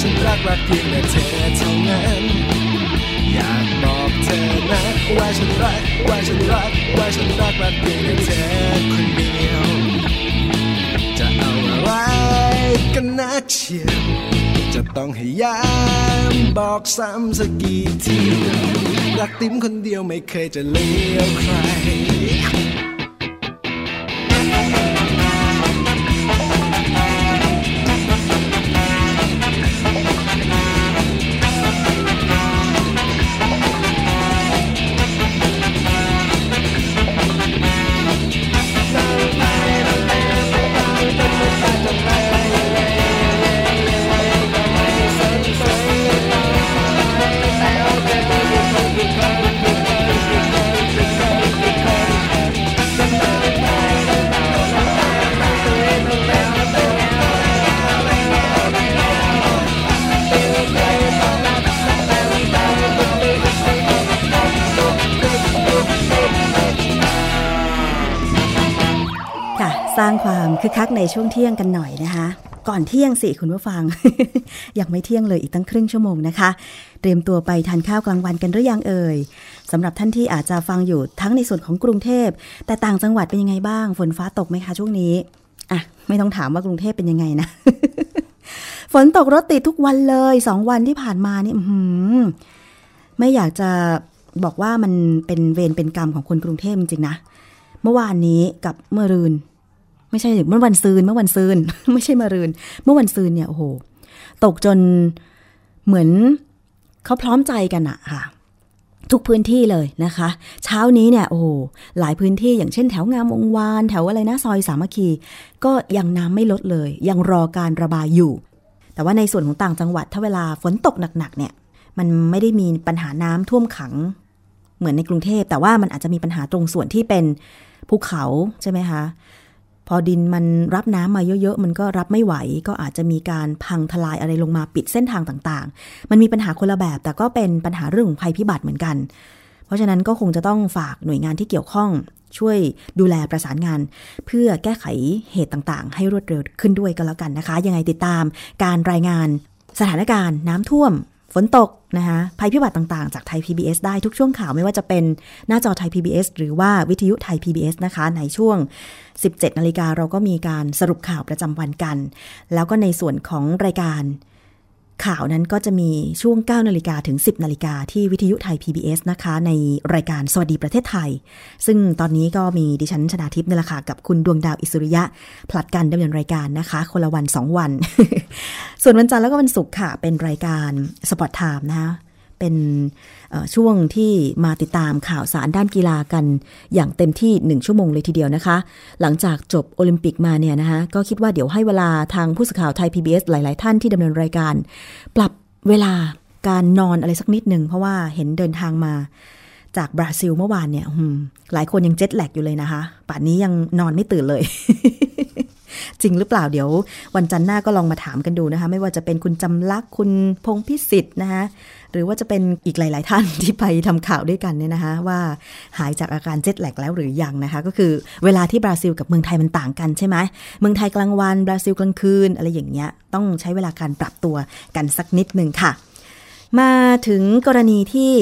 ฉันรักรักเพียงแต่เธอเท่านั้นอยากบอกเธอนะว่าฉันรักว่าฉันรักว่าฉันรักรักเพียงแต่เธอคนเดียวจะเอาอะไรกันนะเชียวจะต้องให้ย้ำบอกซ้ำสักกี่ทีรักติ้มคนเดียวไม่เคยจะเลี้ยวใคร คักในช่วงเที่ยงกันหน่อยนะคะ ก่อนเที่ยงสิคุณผู้ฟัง ยังไม่เที่ยงเลยอีกตั้งครึ่งชั่วโมงนะคะ เตรียมตัวไปทานข้าวกลางวันกันหรือยังเอ่ยสำหรับท่านที่อาจจะฟังอยู่ทั้งในส่วนของกรุงเทพ แต่ต่างจังหวัดเป็นยังไงบ้างฝนฟ้าตกไหมคะช่วงนี้อะไม่ต้องถามว่ากรุงเทพเป็นยังไงนะฝนตกรถติดทุกวันเลยสองวันที่ผ่านมานี่หืไม่อยากจะบอกว่ามันเป็นเวรเป็นกรรมของคนกรุงเทพจริงๆนะ เมื่อวานนี้กับเมื่อรืน ไม่ใช่เมื่อวันซืนเมื่อวันซืนไม่ใช่มื่อรืน เมื่อวันซืนเนี่ยโอ้โหตกจนเหมือนเขาพร้อมใจกันอะค่ะ ทุกพื้นที่เลยนะคะ เช้านี้เนี่ยโอ้โหหลายพื้นที่อย่างเช่นแถวงามวงวาน แถวอะไรนะซอยสามัคคี ก็ยังน้ำไม่ลดเลย ยังรอการระบายอยู่ แต่ว่าในส่วนของต่างจังหวัดถ้าเวลาฝนตกหนักๆเนี่ย มันไม่ได้มีปัญหาน้ำท่วมขังเหมือนในกรุงเทพแต่ว่ามันอาจจะมีปัญหาตรงส่วนที่เป็นภูเขาใช่ไหมคะ พอดินมันรับน้ำมาเยอะๆ มันก็รับไม่ไหว ก็อาจจะมีการพังทลายอะไรลงมาปิดเส้นทางต่างๆ มันมีปัญหาคนละแบบ แต่ก็เป็นปัญหาเรื่องของภัยพิบัติเหมือนกัน เพราะฉะนั้นก็คงจะต้องฝากหน่วยงานที่เกี่ยวข้องช่วยดูแลประสานงาน เพื่อแก้ไขเหตุต่างๆ ให้รวดเร็วขึ้นด้วยก็แล้วกันนะคะ ยังไงติดตามการรายงานสถานการณ์น้ำท่วม ฝนตกนะคะภัยพิบัติต่างๆ จากไทย PBS ได้ทุกช่วงข่าวไม่ว่าจะเป็นหน้าจอไทย PBS หรือว่าวิทยุไทย PBS นะคะ ในช่วง 17 นาฬิกาเราก็มีการสรุปข่าวประจำวันกัน แล้วก็ในส่วนของรายการ ข่าวนั้นก็จะมีช่วง 9 นาฬิกาถึง 10 นาฬิกาที่วิทยุไทย PBS นะคะ ในรายการสวัสดีประเทศไทย ซึ่งตอนนี้ก็มีดิฉันชนาทิพย์นี่แหละค่ะกับคุณดวงดาวอิสุริยะ ผลัดกันดำเนินรายการนะคะ คนละวัน 2 วัน ส่วนวันจันทร์แล้วก็วันศุกร์ค่ะ เป็นรายการ Sport Time นะคะ เป็นช่วงที่มาติดตามข่าวสารด้านกีฬากัน อย่างเต็มที่ 1 ชั่วโมงเลยทีเดียวนะคะ หลังจากจบโอลิมปิกมาเนี่ยนะคะก็คิดว่าเดี๋ยวให้เวลาทางผู้สื่อข่าวไทย PBS หลาย ๆ ท่านที่ดำเนินรายการ ปรับเวลาการนอนอะไรสักนิดหนึ่งเพราะว่าเห็นเดินทางมาจากบราซิลเมื่อวานเนี่ยหลายคนยังเจ็ตแลกอยู่เลยนะคะ ป่านนี้ยังนอนไม่ตื่นเลย จริงหรือเปล่าเดี๋ยววันจันทร์หน้าก็ลองมาถามกันดูนะคะ ไม่ว่าจะเป็นคุณจำลักษ์คุณพงพิสิทธิ์นะคะหรือว่าจะเป็นอีกหลาย ๆ ท่านที่ไปทำข่าวด้วยกันเนี่ยนะคะ ว่าหายจากอาการเจ็ตแลกแล้วหรือยังนะคะ ก็คือเวลาที่บราซิลกับเมืองไทยมันต่างกันใช่ไหมเมืองไทยกลางวันบราซิลกลางคืน อะไรอย่างเงี้ยต้องใช้เวลาการปรับตัวกันสักนิดหนึ่งค่ะ มาถึงกรณีที่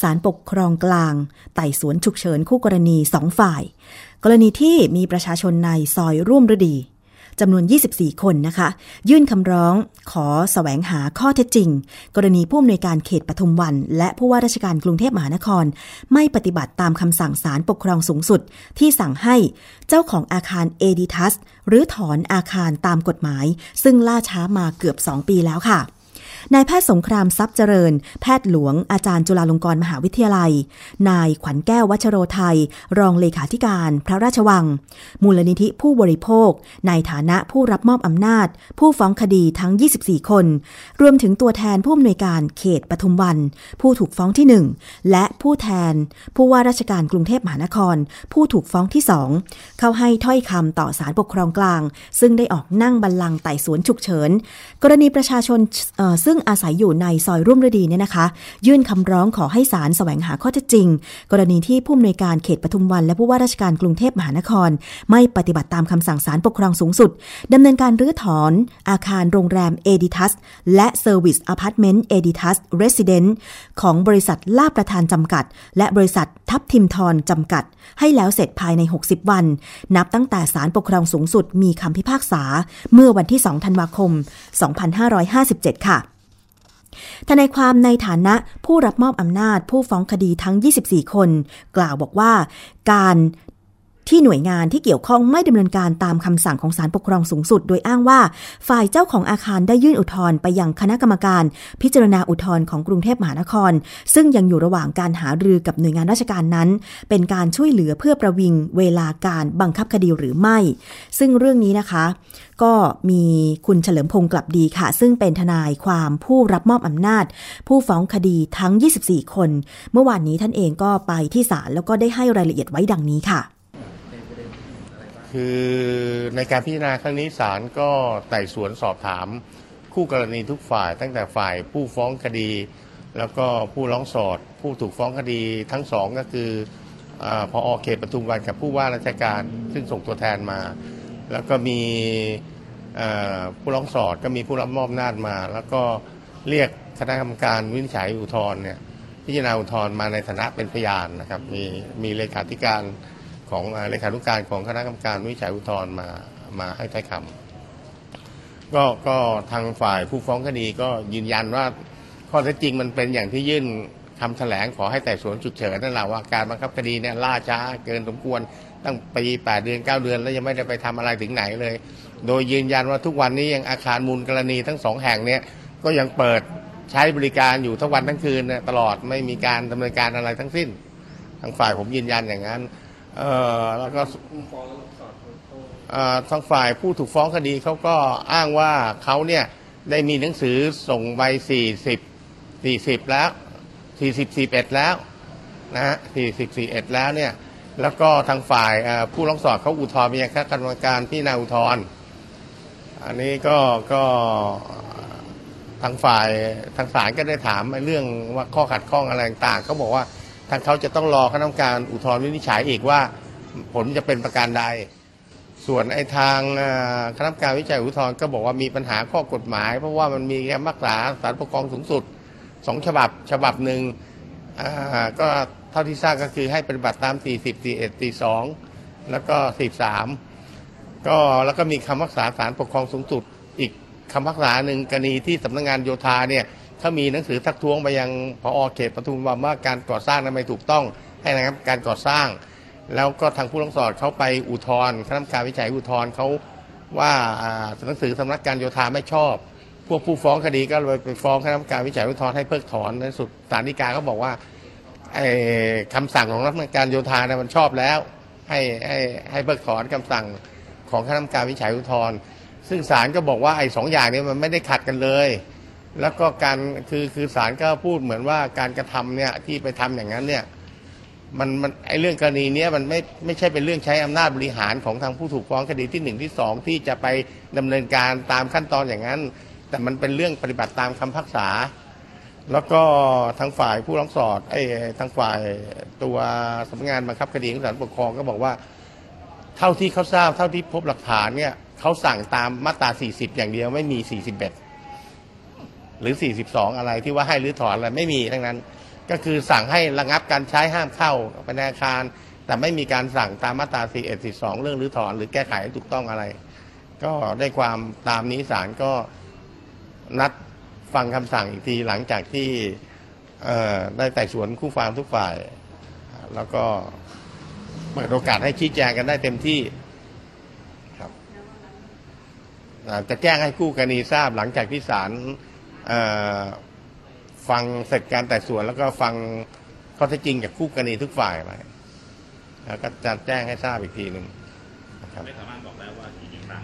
ศาลปกครองกลาง ไต่สวนฉุกเฉินคู่กรณีสองฝ่าย กรณีที่มีประชาชนในซอยร่วมฤดี จำนวน 24 คนนะคะ ยื่นคำร้องขอสแสวงหาข้อเท็จจริง กรณีผู้อำนวยการเขตปทุมวัน และผู้ว่าราชการกรุงเทพมหานคร ไม่ปฏิบัติตามคำสั่งศาลปกครองสูงสุด ที่สั่งให้เจ้าของอาคารเอดิทัสหรือถอนอาคารตามกฎหมาย ซึ่งล่าช้ามาเกือบ 2 ปีแล้วค่ะ นายแพทย์สงครามทรัพย์เจริญ แพทย์หลวงอาจารย์จุฬาลงกรณ์มหาวิทยาลัย นายขวัญแก้ววัชโรไทย รองเลขาธิการพระราชวัง มูลนิธิผู้บริโภค ในฐานะผู้รับมอบอำนาจ ผู้ฟ้องคดีทั้ง 24 คน รวมถึงตัวแทนผู้อำนวยการเขตปทุมวัน ผู้ถูกฟ้องที่ 1 และผู้แทน ผู้ว่าราชการกรุงเทพมหานคร ผู้ถูกฟ้องที่ 2 เข้าให้ถ้อยคำต่อศาลปกครองกลาง ซึ่งได้ออกนั่งบัลลังก์ไต่สวนฉุกเฉิน กรณีประชาชนซึ่งอาศัยอยู่ในซอยร่วมฤดีเนี่ยนะคะ ยื่นคำร้องขอให้ศาลแสวงหาข้อเท็จจริง กรณีที่ผู้อำนวยการเขตปทุมวัน และผู้ว่าราชการกรุงเทพมหานคร ไม่ปฏิบัติตามคำสั่งศาลปกครองสูงสุดดำเนินการรื้อถอน อาคารโรงแรมดิเอทัสและ service apartment ดิเอทัสเรสซิเดนซ์ของบริษัทลาภประทานจำกัด และบริษัททับทิมทอนจำกัด ให้แล้วเสร็จภายใน 60 วัน นับตั้งแต่ศาลปกครองสูงสุดมีคำพิพากษา เมื่อวันที่ 2 ธันวาคม 2557 ค่ะ ทนายความในฐานะผู้รับมอบอำนาจผู้ฟ้องคดีทั้ง 24 คน กล่าวบอกว่า การ ที่หน่วยงานที่เกี่ยวข้องไม่ดำเนินการตามคำสั่งของศาลปกครองสูงสุด โดยอ้างว่า ฝ่ายเจ้าของอาคารได้ยื่นอุทธรณ์ไปยังคณะกรรมการ พิจารณาอุทธรณ์ของกรุงเทพมหานคร ซึ่งยังอยู่ระหว่างการหารือกับหน่วยงานราชการนั้น เป็นการช่วยเหลือเพื่อประวิงเวลาการบังคับคดีหรือไม่ ซึ่งเรื่องนี้นะคะ ก็มีคุณเฉลิมพงศ์กลับดีค่ะ ซึ่งเป็นทนายความผู้รับมอบอำนาจ ผู้ฟ้องคดีทั้ง 24 คน เมื่อวานนี้ท่านเองก็ไปที่ศาลแล้วก็ได้ให้รายละเอียดไว้ดังนี้ค่ะ คือในการพิจารณาครั้งนี้ศาลก็ไต่สวนสอบถาม คู่กรณีทุกฝ่าย ตั้งแต่ฝ่ายผู้ฟ้องคดี แล้วก็ผู้ร้องสอด ผู้ถูกฟ้องคดีทั้งสองก็คืออพอเขตปทุมวันกับผู้ว่าราชการซึ่งส่งตัวแทนมา แล้วก็มีผู้ร้องสอดก็มีผู้รับมอบนาจมา แล้วก็เรียกคณะกรรมการวินิจฉัยอุทธรณ์เนี่ยพิจารณาอุทธรณ์มาในฐานะเป็นพยานนะครับมีมีเลขาธิการ ของเลขานุการของคณะกรรมการวิจัยอุทธรณ์มามาให้ถ้อยคำก็ก็ทางฝ่ายผู้ฟ้องคดีก็ยืนยันว่าข้อเท็จจริงมันเป็นอย่างที่ยื่นคำแถลงขอให้ไต่สวนฉุกเฉินนั่นแหละว่าการบังคับคดีเนี่ยล่าช้าเกินสมควรตั้งปี8เดือน9เดือน แล้วยังไม่ได้ไปทำอะไรถึงไหนเลย โดยยืนยันว่าทุกวันนี้ยังอาคารมูลกรณีทั้งสองแห่งเนี่ยก็ยังเปิดใช้บริการอยู่ทั้งวันทั้งคืนเนี่ยตลอดไม่มีการดำเนินการอะไรทั้งสิ้น ทางฝ่ายผมยืนยันอย่างนั้น เออแล้วก็ทางฝ่ายผู้ถูกฟ้องคดีเขาก็อ้างว่าเขาเนี่ยได้มีหนังสือส่งใบ40 40แล้ว40 41แล้วนะฮะ40 41แล้วเนี่ย แล้วก็ทางฝ่ายผู้ร้องสอดเขาอุทธรณ์ไปยังคณะกรรมการพิจารณาอุทธรณ์อันนี้ก็ก็ทางฝ่ายทางศาลก็ได้ถามเรื่องว่าข้อขัดข้องอะไรต่างเขาบอกว่า ทางเขาจะต้องรอคณะกรรมการอุทธรณ์วินิจฉัยอีกว่า ผลจะเป็นประการใด ส่วนไอ้ทางคณะกรรมการวิจัยอุทธรณ์ก็บอกว่ามีปัญหาข้อกฎหมาย เพราะว่ามันมีคำรักษาศาลปกครองสูงสุดสองฉบับฉบับหนึ่งก็เท่าที่ทราบก็คือให้ปฏิบัติตาม 40 41 42 แล้วก็ 43 ก็แล้วก็มีคำรักษาศาลปกครองสูงสุด อีกคำรักษาหนึ่งกรณีที่สำนักงานโยธาเนี่ย เขามีหนังสือทักท้วงไปยังพอเขตปทุมวันว่าการก่อสร้างนั้นไม่ถูกต้องให้ระงับการก่อสร้าง แล้วก็ทางผู้ร้องสอดเขาไปอุทธรณ์คณะกรรมการวิจัยอุทธรณ์เขาว่าหนังสือสำนักการโยธาไม่ชอบ พวกผู้ฟ้องคดีก็เลยไปฟ้องคณะกรรมการวิจัยอุทธรณ์ให้เพิกถอนในสุดศาลฎีกาก็บอกว่าคำสั่งของรัฐมนตรีการโยธาเนี่ยมันชอบแล้ว ให้ให้ให้เพิกถอนคำสั่งของคณะกรรมการวิจัยอุทธรณ์ซึ่งศาลก็บอกว่าไอ้สองอย่างเนี้มันไม่ได้ขัดกันเลย แล้วก็การคือคือศาลก็พูดเหมือนว่าการกระทำเนี่ยที่ไปทำอย่างนั้นเนี่ยมันมันไอเรื่องกรณีเนี้ยมันไม่ไม่ใช่เป็นเรื่องใช้อำนาจบริหารของทางผู้ถูกฟ้องคดีที่หนึ่งที่สองที่จะไปดำเนินการตามขั้นตอนอย่างนั้น แต่มันเป็นเรื่องปฏิบัติตามคำพักษา แล้วก็ทางฝ่ายผู้ร้องสอดไอ้ทางฝ่ายตัวสำนักงานบังคับคดีของศาลปกครองก็บอกว่า เท่าที่เขาทราบเท่าที่พบหลักฐานเนี่ยเขาสั่งตามมาตรา 40 อย่างเดียวไม่มี 41 หรือ 42 อะไรที่ว่าให้หรือถอนอะไรไม่มีทั้งนั้น ก็คือสั่งให้ระงับการใช้ห้ามเข้าไปในอาคาร แต่ไม่มีการสั่งตามมาตรา 41 42 เรื่องหรือถอนหรือแก้ไขให้ถูกต้องอะไร ก็ได้ความตามนี้ศาลก็นัดฟังคำสั่งอีกทีหลังจากที่ได้ไต่สวนคู่ความทุกฝ่าย แล้วก็เปิดโอกาสให้ชี้แจงกันได้เต็มที่ครับจะแจ้งให้คู่กรณีทราบหลังจากที่ศาล ฟังเสร็จการไต่สวน แล้วก็ฟังข้อเท็จจริงจากคู่กรณีทุกฝ่ายไปแล้วก็จะแจ้งให้ทราบอีกทีหนึ่งนะครับไม่สามารถบอกได้ว่ากี่ครั้ง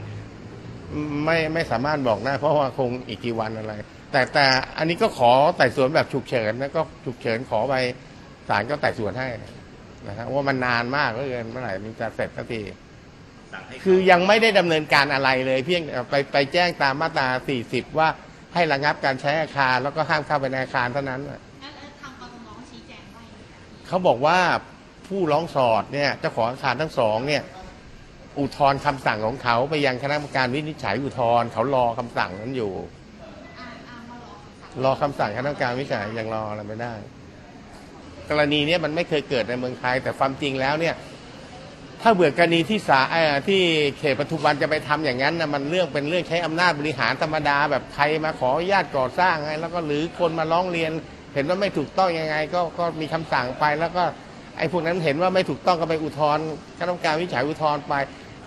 ไม่ไม่สามารถบอกได้เพราะว่าคงอีกกี่วันอะไร แต่แต่อันนี้ก็ขอไต่สวนแบบฉุกเฉินนะก็ฉุกเฉินขอไปศาลก็ไต่สวนให้นะครับว่ามันนานมากเหลือเกินเมื่อไหร่มันจะเสร็จสักทีคือยังไม่ได้ดำเนินการอะไรเลย เพียงไปไปแจ้งตามมาตรา 40 ว่า ให้ระงับการใช้อาคาร แล้วก็ห้ามเข้าไปในอาคารเท่านั้นน่ะเขาบอกว่าผู้ร้องสอดเนี่ยเจ้าของอาคารทั้งสองเนี่ย อุทธรณ์คำสั่งของเขาไปยังคณะกรรมการวินิจฉัยอุทธรณ์เขารอคำสั่งนั้นอยู่รอคำสั่งคณะกรรมการวินิจฉัยยังรออะไรไม่ได้ กรณีเนี้ยมันไม่เคยเกิดในเมืองไทย แต่ความจริงแล้วเนี่ย ถ้าเบื่อกรณีที่สาเอ่อที่เขตปทุมวันจะไปทำอย่างนั้นนะมันเรื่องเป็นเรื่องใช้อำนาจบริหารธรรมดา แบบใครมาขออนุญาตก่อสร้างไงแล้วก็หรือคนมาร้องเรียน เห็นว่าไม่ถูกต้องยังไง ก็ก็มีคำสั่งไปแล้วก็ไอ้พวกนั้นเห็นว่าไม่ถูกต้องก็ไปอุทธรณ์คณะกรรมการวิจัยอุทธรณ์ไป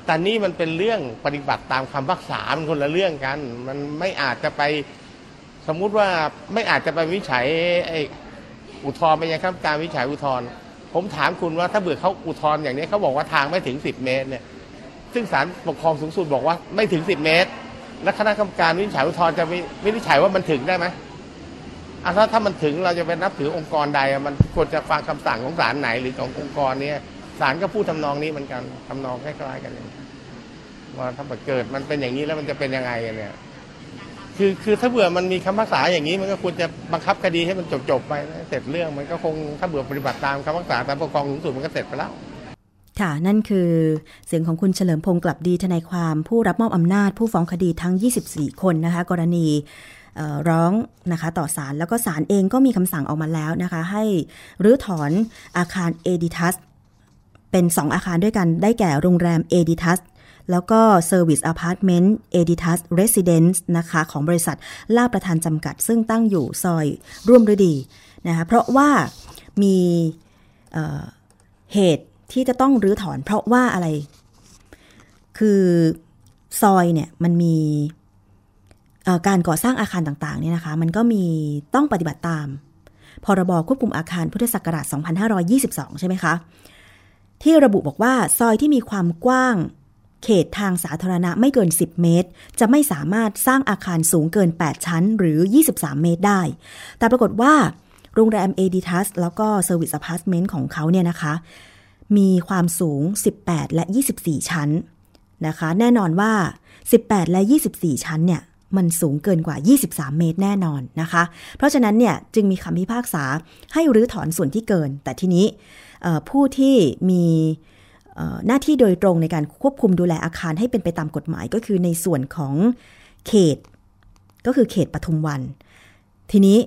แต่นี่มันเป็นเรื่องปฏิบัติตามคำพักษามันคนละเรื่องกัน มันไม่อาจจะไป สมมุติว่าไม่อาจจะไปวิจัยไอ้อุทธรณ์ไปยังคณะกรรมการวิจัยอุทธรณ์ ผมถามคุณว่าถ้าเบื่อเขาอุทธรณ์อย่างนี้เขาบอกว่าทางไม่ถึง 10 เมตรเนี่ย ซึ่งศาลปกครองสูงสุดบอกว่าไม่ถึง 10 เมตร และคณะกรรมการวินิจฉัยอุทธรณ์จะวิวินิจฉัยว่ามันถึงได้ไหมอะถ้าถ้ามันถึงเราจะไปนับถือองค์กรใดมันควรจะฟังคำสั่งของศาลไหนหรือขององค์กรเนี้ศาลก็พูดทำนองนี้เหมือนกันทำนองคล้ายๆกันเลยว่าถ้าเกิดมันเป็นอย่างนี้แล้วมันจะเป็นยังไงเนี่ย คือคือถ้าเบื่อมันมีคำพักษาอย่างนี้มันก็ควรจะบังคับคดีให้มันจบๆไปนะเสร็จเรื่องมันก็คงถ้าเบื่อปฏิบัติตามคำพักษาตามปกครองสูงสุดมันก็เสร็จไปแล้วค่ะ นั่นคือเสียงของคุณเฉลิมพงศ์กลับดีทนายความ ผู้รับมอบอำนาจผู้ฟ้องคดีทั้ง 24 คนนะคะ กรณีร้องนะคะต่อศาลแล้วก็ศาลเองก็มีคำสั่งออกมาแล้วนะคะ ให้รื้อถอนอาคารเอดิทัสเป็น 2 อาคารด้วยกันได้แก่โรงแรมเอดิทัส แล้วก็ Service Apartment Editas Residence นะคะของบริษัทลาบประทานจำกัด ซึ่งตั้งอยู่ซอยร่วมฤดีนะคะเพราะว่ามีเเหตุที่จะต้องรื้อถอน เพราะว่าอะไร คือซอยเนี่ยมันมีการก่อสร้างอาคารต่างๆเนี่ยนะคะ มันก็มีต้องปฏิบัติตาม พรบควบคุมอาคารพุทธศักราช 2522 ใช่ไหมคะ ที่ระบุบอกว่าซอยที่มีความกว้าง เขตทางสาธารณะไม่เกิน 10 เมตร จะไม่สามารถสร้างอาคารสูงเกิน 8 ชั้น หรือ 23 เมตรได้ แต่ปรากฏว่า โรงแรมดิเอทัสแล้วก็ service apartment ของเขาเนี่ยนะคะ มีความสูง 18 และ 24 ชั้นนะคะ แน่นอนว่า 18 และ 24 ชั้นเนี่ย มันสูงเกินกว่า 23 เมตรแน่นอนนะคะ เพราะฉะนั้นเนี่ยจึงมีคำพิพากษาให้รื้อถอนส่วนที่เกิน แต่ทีนี้ผู้ที่มี หน้าที่โดยตรงในการควบคุมดูแลอาคารให้เป็นไปตามกฎหมายก็คือในส่วนของเขต ก็คือเขตปทุมวัน ทีนี้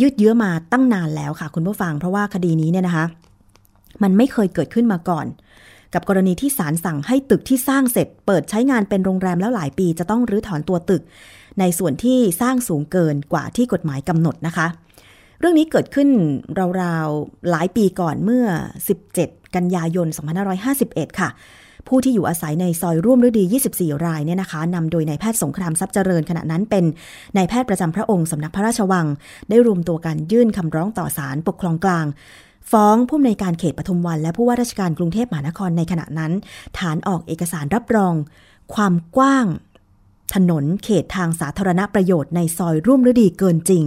ยืดเยื้อมาตั้งนานแล้วค่ะคุณผู้ฟัง เพราะว่าคดีนี้เนี่ยนะคะ มันไม่เคยเกิดขึ้นมาก่อน กับกรณีที่ศาลสั่งให้ตึกที่สร้างเสร็จ เปิดใช้งานเป็นโรงแรมแล้วหลายปีจะต้องรื้อถอนตัวตึก ในส่วนที่สร้างสูงเกินกว่าที่กฎหมายกำหนดนะคะ เรื่องนี้เกิดขึ้นราวๆหลายปีก่อนเมื่อ 17 กันยายน 2551 ค่ะ ผู้ที่อยู่อาศัยในซอยร่วมฤดี 24 รายเนี่ยนะคะนำโดยนายแพทย์สงครามทรัพย์เจริญขณะนั้นเป็นนายแพทย์ประจำพระองค์สำนักพระราชวัง ได้รวมตัวกันยื่นคำร้องต่อศาลปกครองกลางฟ้องผู้อำนวยการเขตปทุมวัน และผู้ว่าราชการกรุงเทพมหานครในขณะนั้น ฐานออกเอกสารรับรอง ความกว้าง ถนนเขตทางสาธารณประโยชน์ในซอยร่วมฤดีเกินจริง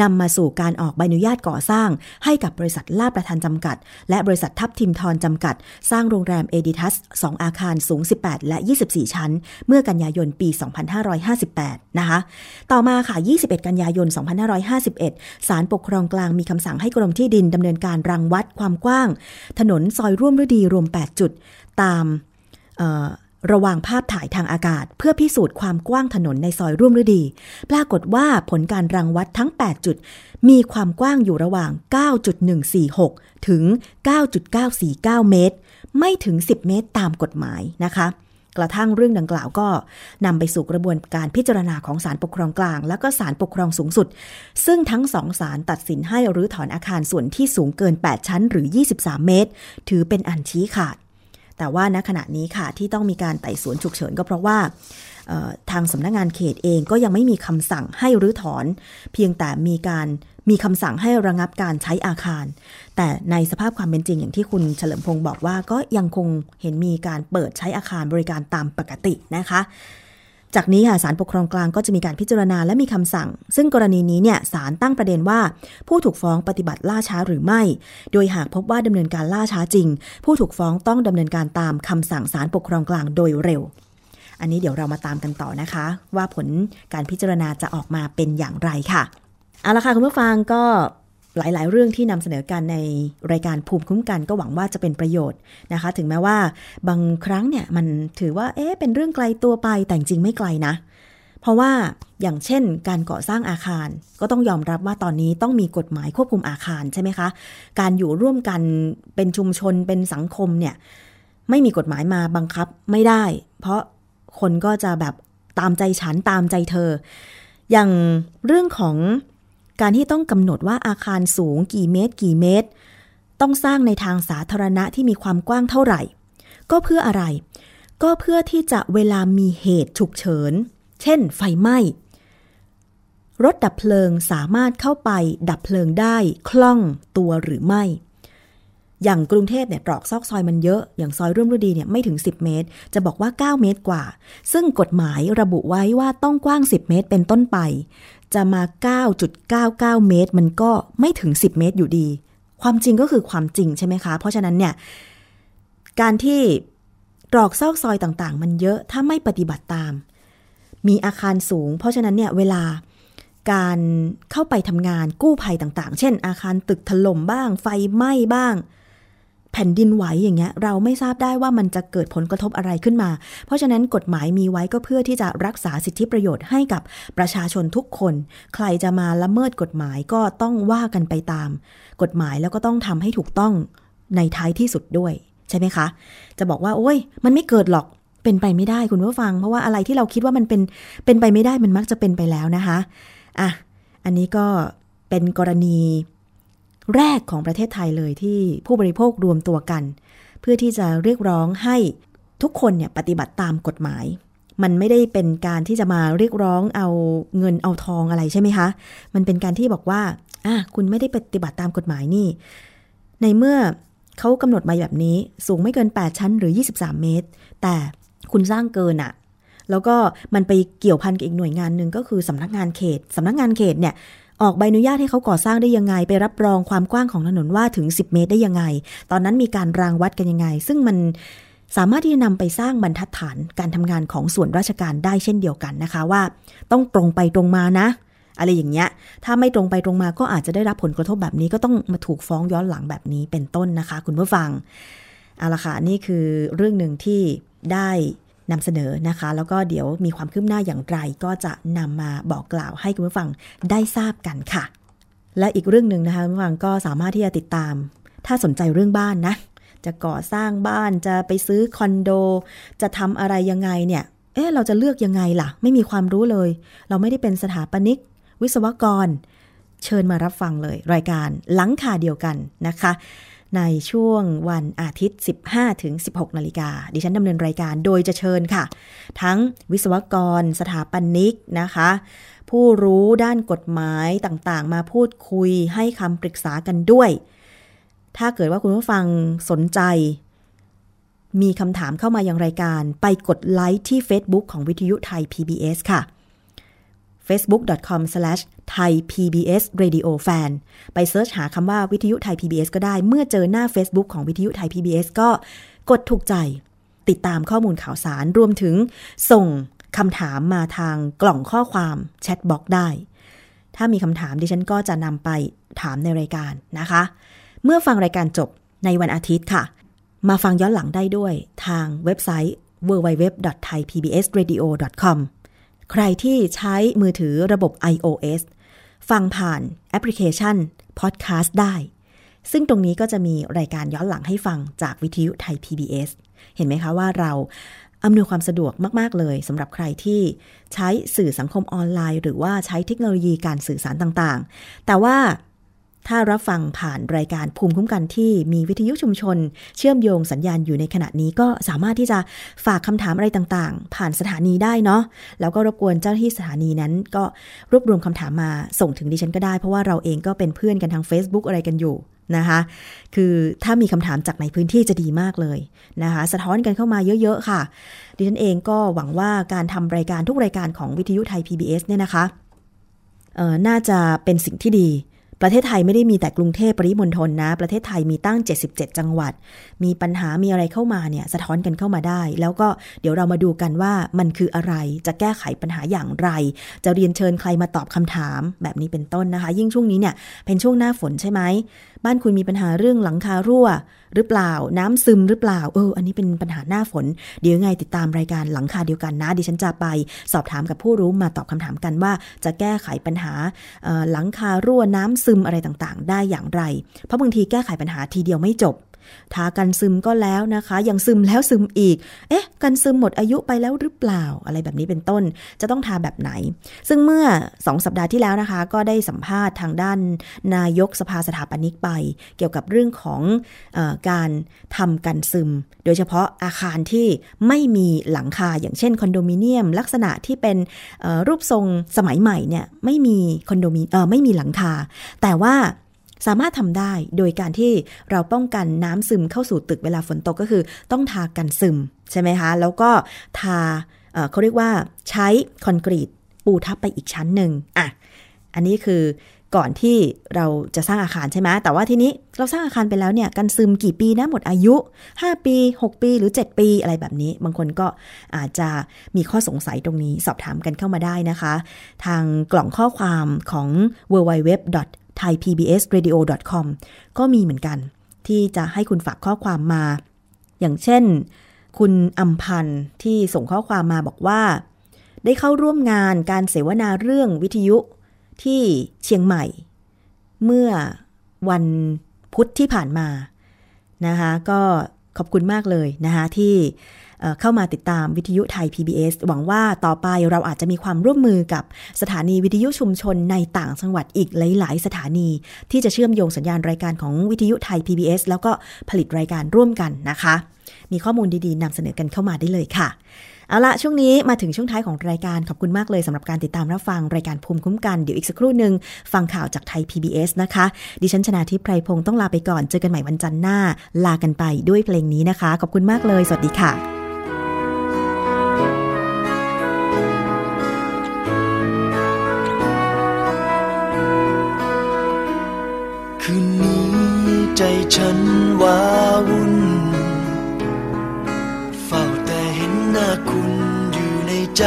นำมาสู่การออกใบอนุญาตก่อสร้าง ให้กับบริษัทลาบประทานจำกัด และบริษัททับทิมทรจำกัด สร้างโรงแรมเอดิทัส 2 อาคารสูง 18 และ 24 ชั้น เมื่อกันยายนปี 2558 นะคะ ต่อมาค่ะ 21 กันยายน 2551 ศาลปกครองกลางมีคำสั่งให้กรมที่ดินดำเนินการรังวัดความกว้าง ถนนซอยร่วมฤดีรวม 8 จุด ตามเอ่อ ระว่างภาพถ่ายทางอากาศ เพื่อพิสูจน์ความกว้างถนนในซอยร่วมฤดี ปรากฏว่าผลการรังวัดทั้ง 8 จุด มีความกว้างอยู่ระหว่าง 9.146 ถึง 9.949 เมตร ไม่ถึง 10 เมตรตามกฎหมายนะคะ กระทั่งเรื่องดังกล่าวก็นำไปสู่กระบวนการพิจารณาของศาลปกครองกลาง และก็ศาลปกครองสูงสุด ซึ่งทั้งสองศาลตัดสินให้รื้อถอนอาคารส่วนที่สูงเกิน 8 ชั้นหรือ 23 เมตร ถือเป็นอันชี้ขาด แต่ว่าณขณะนี้ค่ะที่ต้องมีการไต่สวนฉุกเฉินก็เพราะว่าทางสำนักงานเขตเองก็ยังไม่มีคำสั่งให้รื้อถอน เพียงแต่มีการมีคำสั่งให้ระงับการใช้อาคาร แต่ในสภาพความเป็นจริงอย่างที่คุณเฉลิมพงศ์บอกว่าก็ยังคงเห็นมีการเปิดใช้อาคารบริการตามปกตินะคะ จากนี้ค่ะศาลปกครองกลางก็จะมีการพิจารณาและมีคำสั่ง ซึ่งกรณีนี้เนี่ยศาลตั้งประเด็นว่า ผู้ถูกฟ้องปฏิบัติล่าช้าหรือไม่ โดยหากพบว่าดำเนินการล่าช้าจริง ผู้ถูกฟ้องต้องดำเนินการตามคำสั่งศาลปกครองกลางโดยเร็ว อันนี้เดี๋ยวเรามาตามกันต่อนะคะ ว่าผลการพิจารณาจะออกมาเป็นอย่างไรค่ะเอาละค่ะคุณผู้ฟังก็ หลายๆ เรื่องที่นำเสนอกันในรายการภูมิคุ้มกันก็หวังว่าจะเป็นประโยชน์นะคะ ถึงแม้ว่าบางครั้งเนี่ยมันถือว่าเอ๊ะเป็นเรื่องไกลตัวไปแต่จริงไม่ไกลนะ เพราะว่าอย่างเช่น การก่อสร้างอาคาร ก็ต้องยอมรับว่าตอนนี้ต้องมีกฎหมายควบคุมอาคารใช่ไหมคะ การอยู่ร่วมกันเป็นชุมชนเป็นสังคมเนี่ยไม่มีกฎหมายมาบังคับไม่ได้ เพราะคนก็จะแบบตามใจฉันตามใจเธอ อย่างเรื่องของ การที่ต้องกำหนดว่าอาคารสูงกี่เมตร กี่เมตร ต้องสร้างในทางสาธารณะที่มีความกว้างเท่าไหร่ ก็เพื่ออะไร ก็เพื่อที่จะเวลามีเหตุฉุกเฉิน เช่น ไฟไหม้ รถดับเพลิงสามารถเข้าไปดับเพลิงได้คล่องตัวหรือไม่ อย่างกรุงเทพเนี่ยตรอกซอกซอยมันเยอะ อย่างซอยร่วมฤดีเนี่ยไม่ถึง 10 เมตร จะบอกว่า 9 เมตรกว่า ซึ่งกฎหมายระบุไว้ว่าต้องกว้าง 10 เมตรเป็นต้นไป จะมา 9.99 เมตร มันก็ไม่ถึง 10 เมตรอยู่ดี ความจริงก็คือความจริงใช่ไหมคะ เพราะฉะนั้นเนี่ย การที่ตรอกซอกซอยต่างๆ มันเยอะถ้าไม่ปฏิบัติตาม มีอาคารสูง เพราะฉะนั้นเนี่ยเวลาการเข้าไปทำงานกู้ภัยต่างๆ เช่น อาคารตึกถล่มบ้าง ไฟไหม้บ้าง แผ่นดินไหวอย่างเงี้ยเราไม่ทราบได้ว่ามันจะเกิดผลกระทบอะไรขึ้นมา เพราะฉะนั้นกฎหมายมีไว้ก็เพื่อที่จะรักษาสิทธิประโยชน์ให้กับประชาชนทุกคน ใครจะมาละเมิดกฎหมายก็ต้องว่ากันไปตาม กฎหมายแล้วก็ต้องทำให้ถูกต้องในท้ายที่สุดด้วยใช่ไหมคะ จะบอกว่าโอ้ย มันไม่เกิดหรอกเป็นไปไม่ได้คุณผู้ฟัง เพราะว่าอะไรที่เราคิดว่ามันเป็นเป็นไปไม่ได้มันมักจะเป็นไปแล้วนะคะอะอันนี้ก็เป็นกรณี แรกของประเทศไทยเลยที่ผู้บริโภครวมตัวกัน เพื่อที่จะเรียกร้องให้ทุกคนเนี่ยปฏิบัติตามกฎหมาย มันไม่ได้เป็นการที่จะมาเรียกร้องเอาเงินเอาทองอะไรใช่ไหมคะ มันเป็นการที่บอกว่าอะคุณไม่ได้ปฏิบัติตามกฎหมายนี่ ในเมื่อเขากำหนดมาแบบนี้สูงไม่เกิน 8 ชั้นหรือ 23 เมตร แต่คุณสร้างเกินอะแล้วก็มันไปเกี่ยวพันกับอีกหน่วยงานหนึ่งก็คือสำนักงานเขตสำนักงานเขตเนี่ย ออกใบอนุญาตให้เขาก่อสร้างได้ยังไง ไปรับรองความกว้างของถนนว่าถึง 10 เมตรได้ยังไง ตอนนั้นมีการรางวัดกันยังไง ซึ่งมันสามารถที่จะนำไปสร้างบรรทัดฐานการทำงานของส่วนราชการได้เช่นเดียวกันนะคะว่า ต้องตรงไปตรงมานะอะไรอย่างเงี้ย ถ้าไม่ตรงไปตรงมาก็อาจจะได้รับผลกระทบแบบนี้ก็ต้องมาถูกฟ้องย้อนหลังแบบนี้เป็นต้นนะคะ คุณผู้ฟัง เอาละค่ะ นี่คือเรื่องหนึ่งที่ได้ นำเสนอนะคะ แล้วก็เดี๋ยวมีความคืบหน้าอย่างไร ก็จะนำมาบอกกล่าวให้คุณผู้ฟังได้ทราบกันค่ะ และอีกเรื่องหนึ่งนะคะคุณผู้ฟังก็สามารถที่จะติดตาม ถ้าสนใจเรื่องบ้านนะ จะก่อสร้างบ้านจะไปซื้อคอนโด จะทำอะไรยังไงเนี่ยเอ๊ะเราจะเลือกยังไงล่ะ ไม่มีความรู้เลย เราไม่ได้เป็นสถาปนิก วิศวกร เชิญมารับฟังเลย รายการหลังคาเดียวกันนะคะ ในช่วงวันอาทิตย์ 15ถึง16 นาฬิกา ดิฉันดำเนินรายการโดยจะเชิญค่ะ ทั้งวิศวกร สถาปนิกนะคะ ผู้รู้ด้านกฎหมายต่างๆ มาพูดคุยให้คำปรึกษากันด้วย ถ้าเกิดว่าคุณผู้ฟังสนใจ มีคำถามเข้ามายังรายการ ไปกดไลค์ที่ Facebook ของวิทยุไทย PBS ค่ะ facebook.com/thaipbsradiofan ไป search หาคำว่าวิทยุไทย PBS ก็ได้ เมื่อเจอหน้า Facebook ของวิทยุไทย PBS ก็กดถูกใจ ติดตามข้อมูลข่าวสาร รวมถึงส่งคำถามมาทางกล่องข้อความ chat box ได้ ถ้ามีคำถามดิฉันก็จะนำไปถามในรายการนะคะ เมื่อฟังรายการจบในวันอาทิตย์ค่ะ มาฟังย้อนหลังได้ด้วยทางเว็บไซต์ www.thaipbsradio.com ใครที่ใช้มือถือระบบ iOS ฟังผ่านแอปพลิเคชัน Podcast ได้ ซึ่งตรงนี้ก็จะมีรายการย้อนหลังให้ฟังจากวิทยุไทย PBS เห็นไหมคะว่าเราอำนวยความสะดวกมาก ๆ เลยสำหรับใครที่ใช้สื่อสังคมออนไลน์ หรือว่าใช้เทคโนโลยีการสื่อสารต่างๆ แต่ว่า ถ้ารับฟังผ่านรายการภูมิคุ้มกันที่มีวิทยุชุมชน เชื่อมโยงสัญญาณอยู่ในขณะนี้ก็สามารถที่จะฝากคำถามอะไรต่างๆ ผ่านสถานีได้เนาะแล้วก็รบกวนเจ้าหน้าที่สถานีนั้น ก็รวบรวมคำถามมาส่งถึงดิฉันก็ได้ เพราะว่าเราเองก็เป็นเพื่อนกันทาง Facebook อะไรกันอยู่นะคะ คือถ้ามีคำถามจากในพื้นที่จะดีมากเลยนะคะ สะท้อนกันเข้ามาเยอะๆค่ะ ดิฉันเองก็หวังว่าการทำรายการทุกรายการของวิทยุไทย PBS เนี่ยนะคะน่าจะเป็นสิ่งที่ดี ประเทศไทยไม่ได้มีแต่กรุงเทพปริมณฑลนะ ประเทศไทยมีตั้ง 77 จังหวัด มีปัญหามีอะไรเข้ามาเนี่ยสะท้อนกันเข้ามาได้ แล้วก็เดี๋ยวเรามาดูกันว่ามันคืออะไรจะแก้ไขปัญหาอย่างไร จะเรียนเชิญใครมาตอบคำถามแบบนี้เป็นต้นนะคะ ยิ่งช่วงนี้เนี่ยเป็นช่วงหน้าฝนใช่ไหม บ้านคุณมีปัญหาเรื่องหลังคารั่ว หรือเปล่าน้ำซึมหรือเปล่าเออ อันนี้เป็นปัญหาหน้าฝน เดี๋ยวไงติดตามรายการหลังคาเดียวกันนะดิฉันจะไป สอบถามกับผู้รู้มาตอบคำถามกันว่า จะแก้ไขปัญหาหลังคารั่วน้ำซึมอะไรต่างๆ ได้อย่างไร เพราะบางทีแก้ไขปัญหาทีเดียวไม่จบ ทากันซึมก็แล้วนะคะ ยังซึมแล้วซึมอีก เอ๊ะ กันซึมหมดอายุไปแล้วหรือเปล่า อะไรแบบนี้เป็นต้น จะต้องทาแบบไหน ซึ่งเมื่อสองสัปดาห์ที่แล้วนะคะ ก็ได้สัมภาษณ์ทางด้านนายกสภาสถาปนิกไป เกี่ยวกับเรื่องของอการทำกันซึม โดยเฉพาะอาคารที่ไม่มีหลังคา อย่างเช่นคอนโดมิเนียม ลักษณะที่เป็นรูปทรงสมัยใหม่เนี่ย ไม่มีคอนโดมิเออไม่มีหลังคา แต่ว่า สามารถทำได้โดยการที่เราป้องกันน้ำซึมเข้าสู่ตึกเวลาฝนตกก็คือ ต้องทากันซึมใช่ไหมคะ แล้วก็ทาเขาเรียกว่าใช้คอนกรีตปูทับไปอีกชั้นหนึ่งอะอันนี้คือก่อนที่เราจะสร้างอาคารใช่ไหมแต่ว่าทีนี้เราสร้างอาคารไปแล้วเนี่ยกันซึมกี่ปีนะหมดอายุ 5 ปี 6 ปีหรือ 7 ปีอะไรแบบนี้ บางคนก็อาจจะมีข้อสงสัยตรงนี้สอบถามกันเข้ามาได้นะคะ ทางกล่องข้อความของ w w w thaipbsradio.com ก็มีเหมือนกัน ที่จะให้คุณฝากข้อความมา อย่างเช่น คุณอัมพันธ์ที่ส่งข้อความมาบอกว่า ได้เข้าร่วมงานการเสวนาเรื่องวิทยุที่เชียงใหม่ เมื่อวันพุธที่ผ่านมานะคะก็ขอบคุณมากเลยนะคะที่ เข้ามาติดตามวิทยุไทย PBS หวังว่าต่อไปเราอาจจะมีความร่วมมือกับสถานีวิทยุชุมชนในต่างจังหวัดอีกหลาย ๆ สถานี ที่จะเชื่อมโยงสัญญาณรายการของวิทยุไทย PBS แล้วก็ผลิตรายการร่วมกันนะคะ มีข้อมูลดี ๆนำเสนอกันเข้ามาได้เลยค่ะเอาละช่วงนี้มาถึงช่วงท้ายของรายการขอบคุณมากเลยสำหรับการติดตามรับฟังรายการภูมิคุ้มกันเดี๋ยวอีกสักครู่หนึ่งฟังข่าวจากไทย PBS นะคะ ดิฉันชนาทิพไพรพงศ์ต้องลาไปก่อนเจอกันใหม่วันจันทร์หน้า ลากันไปด้วยเพลงนี้นะคะ ขอบคุณมากเลย สวัสดีค่ะ ใจฉันว้าวุ่น เฝ้าแต่เห็นหน้าคุณอยู่ในใจ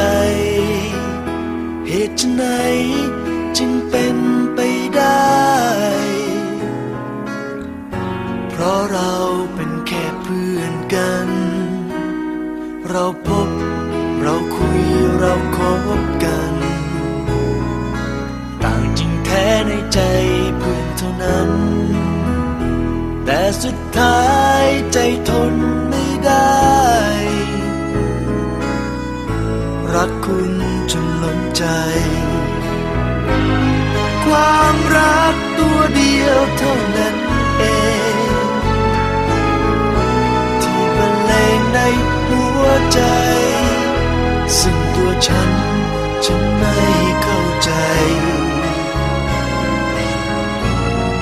เหตุไฉนจึงเป็นไปได้ เพราะเราเป็นแค่เพื่อนกัน เราพบ เราคุย เราคบกัน ต่างจริงแท้ในใจเพื่อนเท่านั้น สุดท้ายใจทนไม่ได้ รักคุณจนล้นใจ ความรักตัวเดียวเท่านั้นเอง ที่บรรเลงในหัวใจ ซึ่งตัวฉัน ฉันไม่เข้าใจ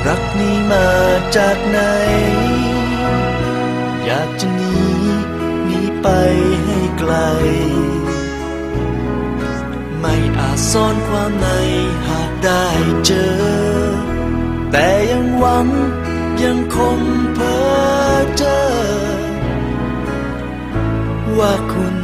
รักนี้มาจากไหน อยากจะหนีหนีไปให้ไกล ไม่อาจซ่อนความในหากได้เจอ แต่ยังหวังยังคงเพ้อเจอ ว่าคุณ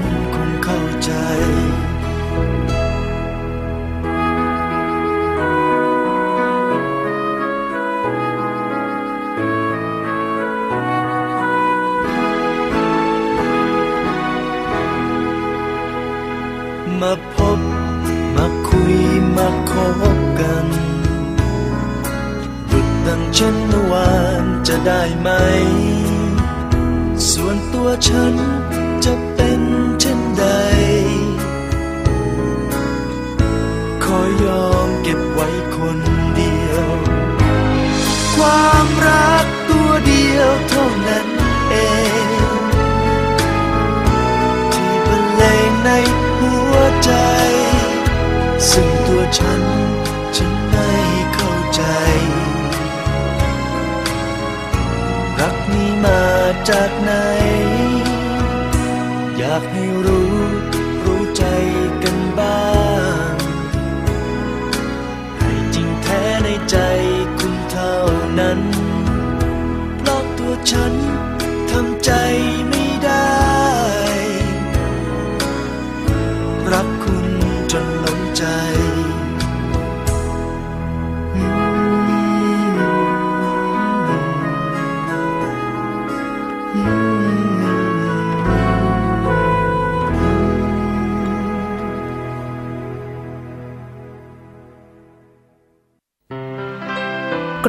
ได้ไหม ส่วนตัวฉัน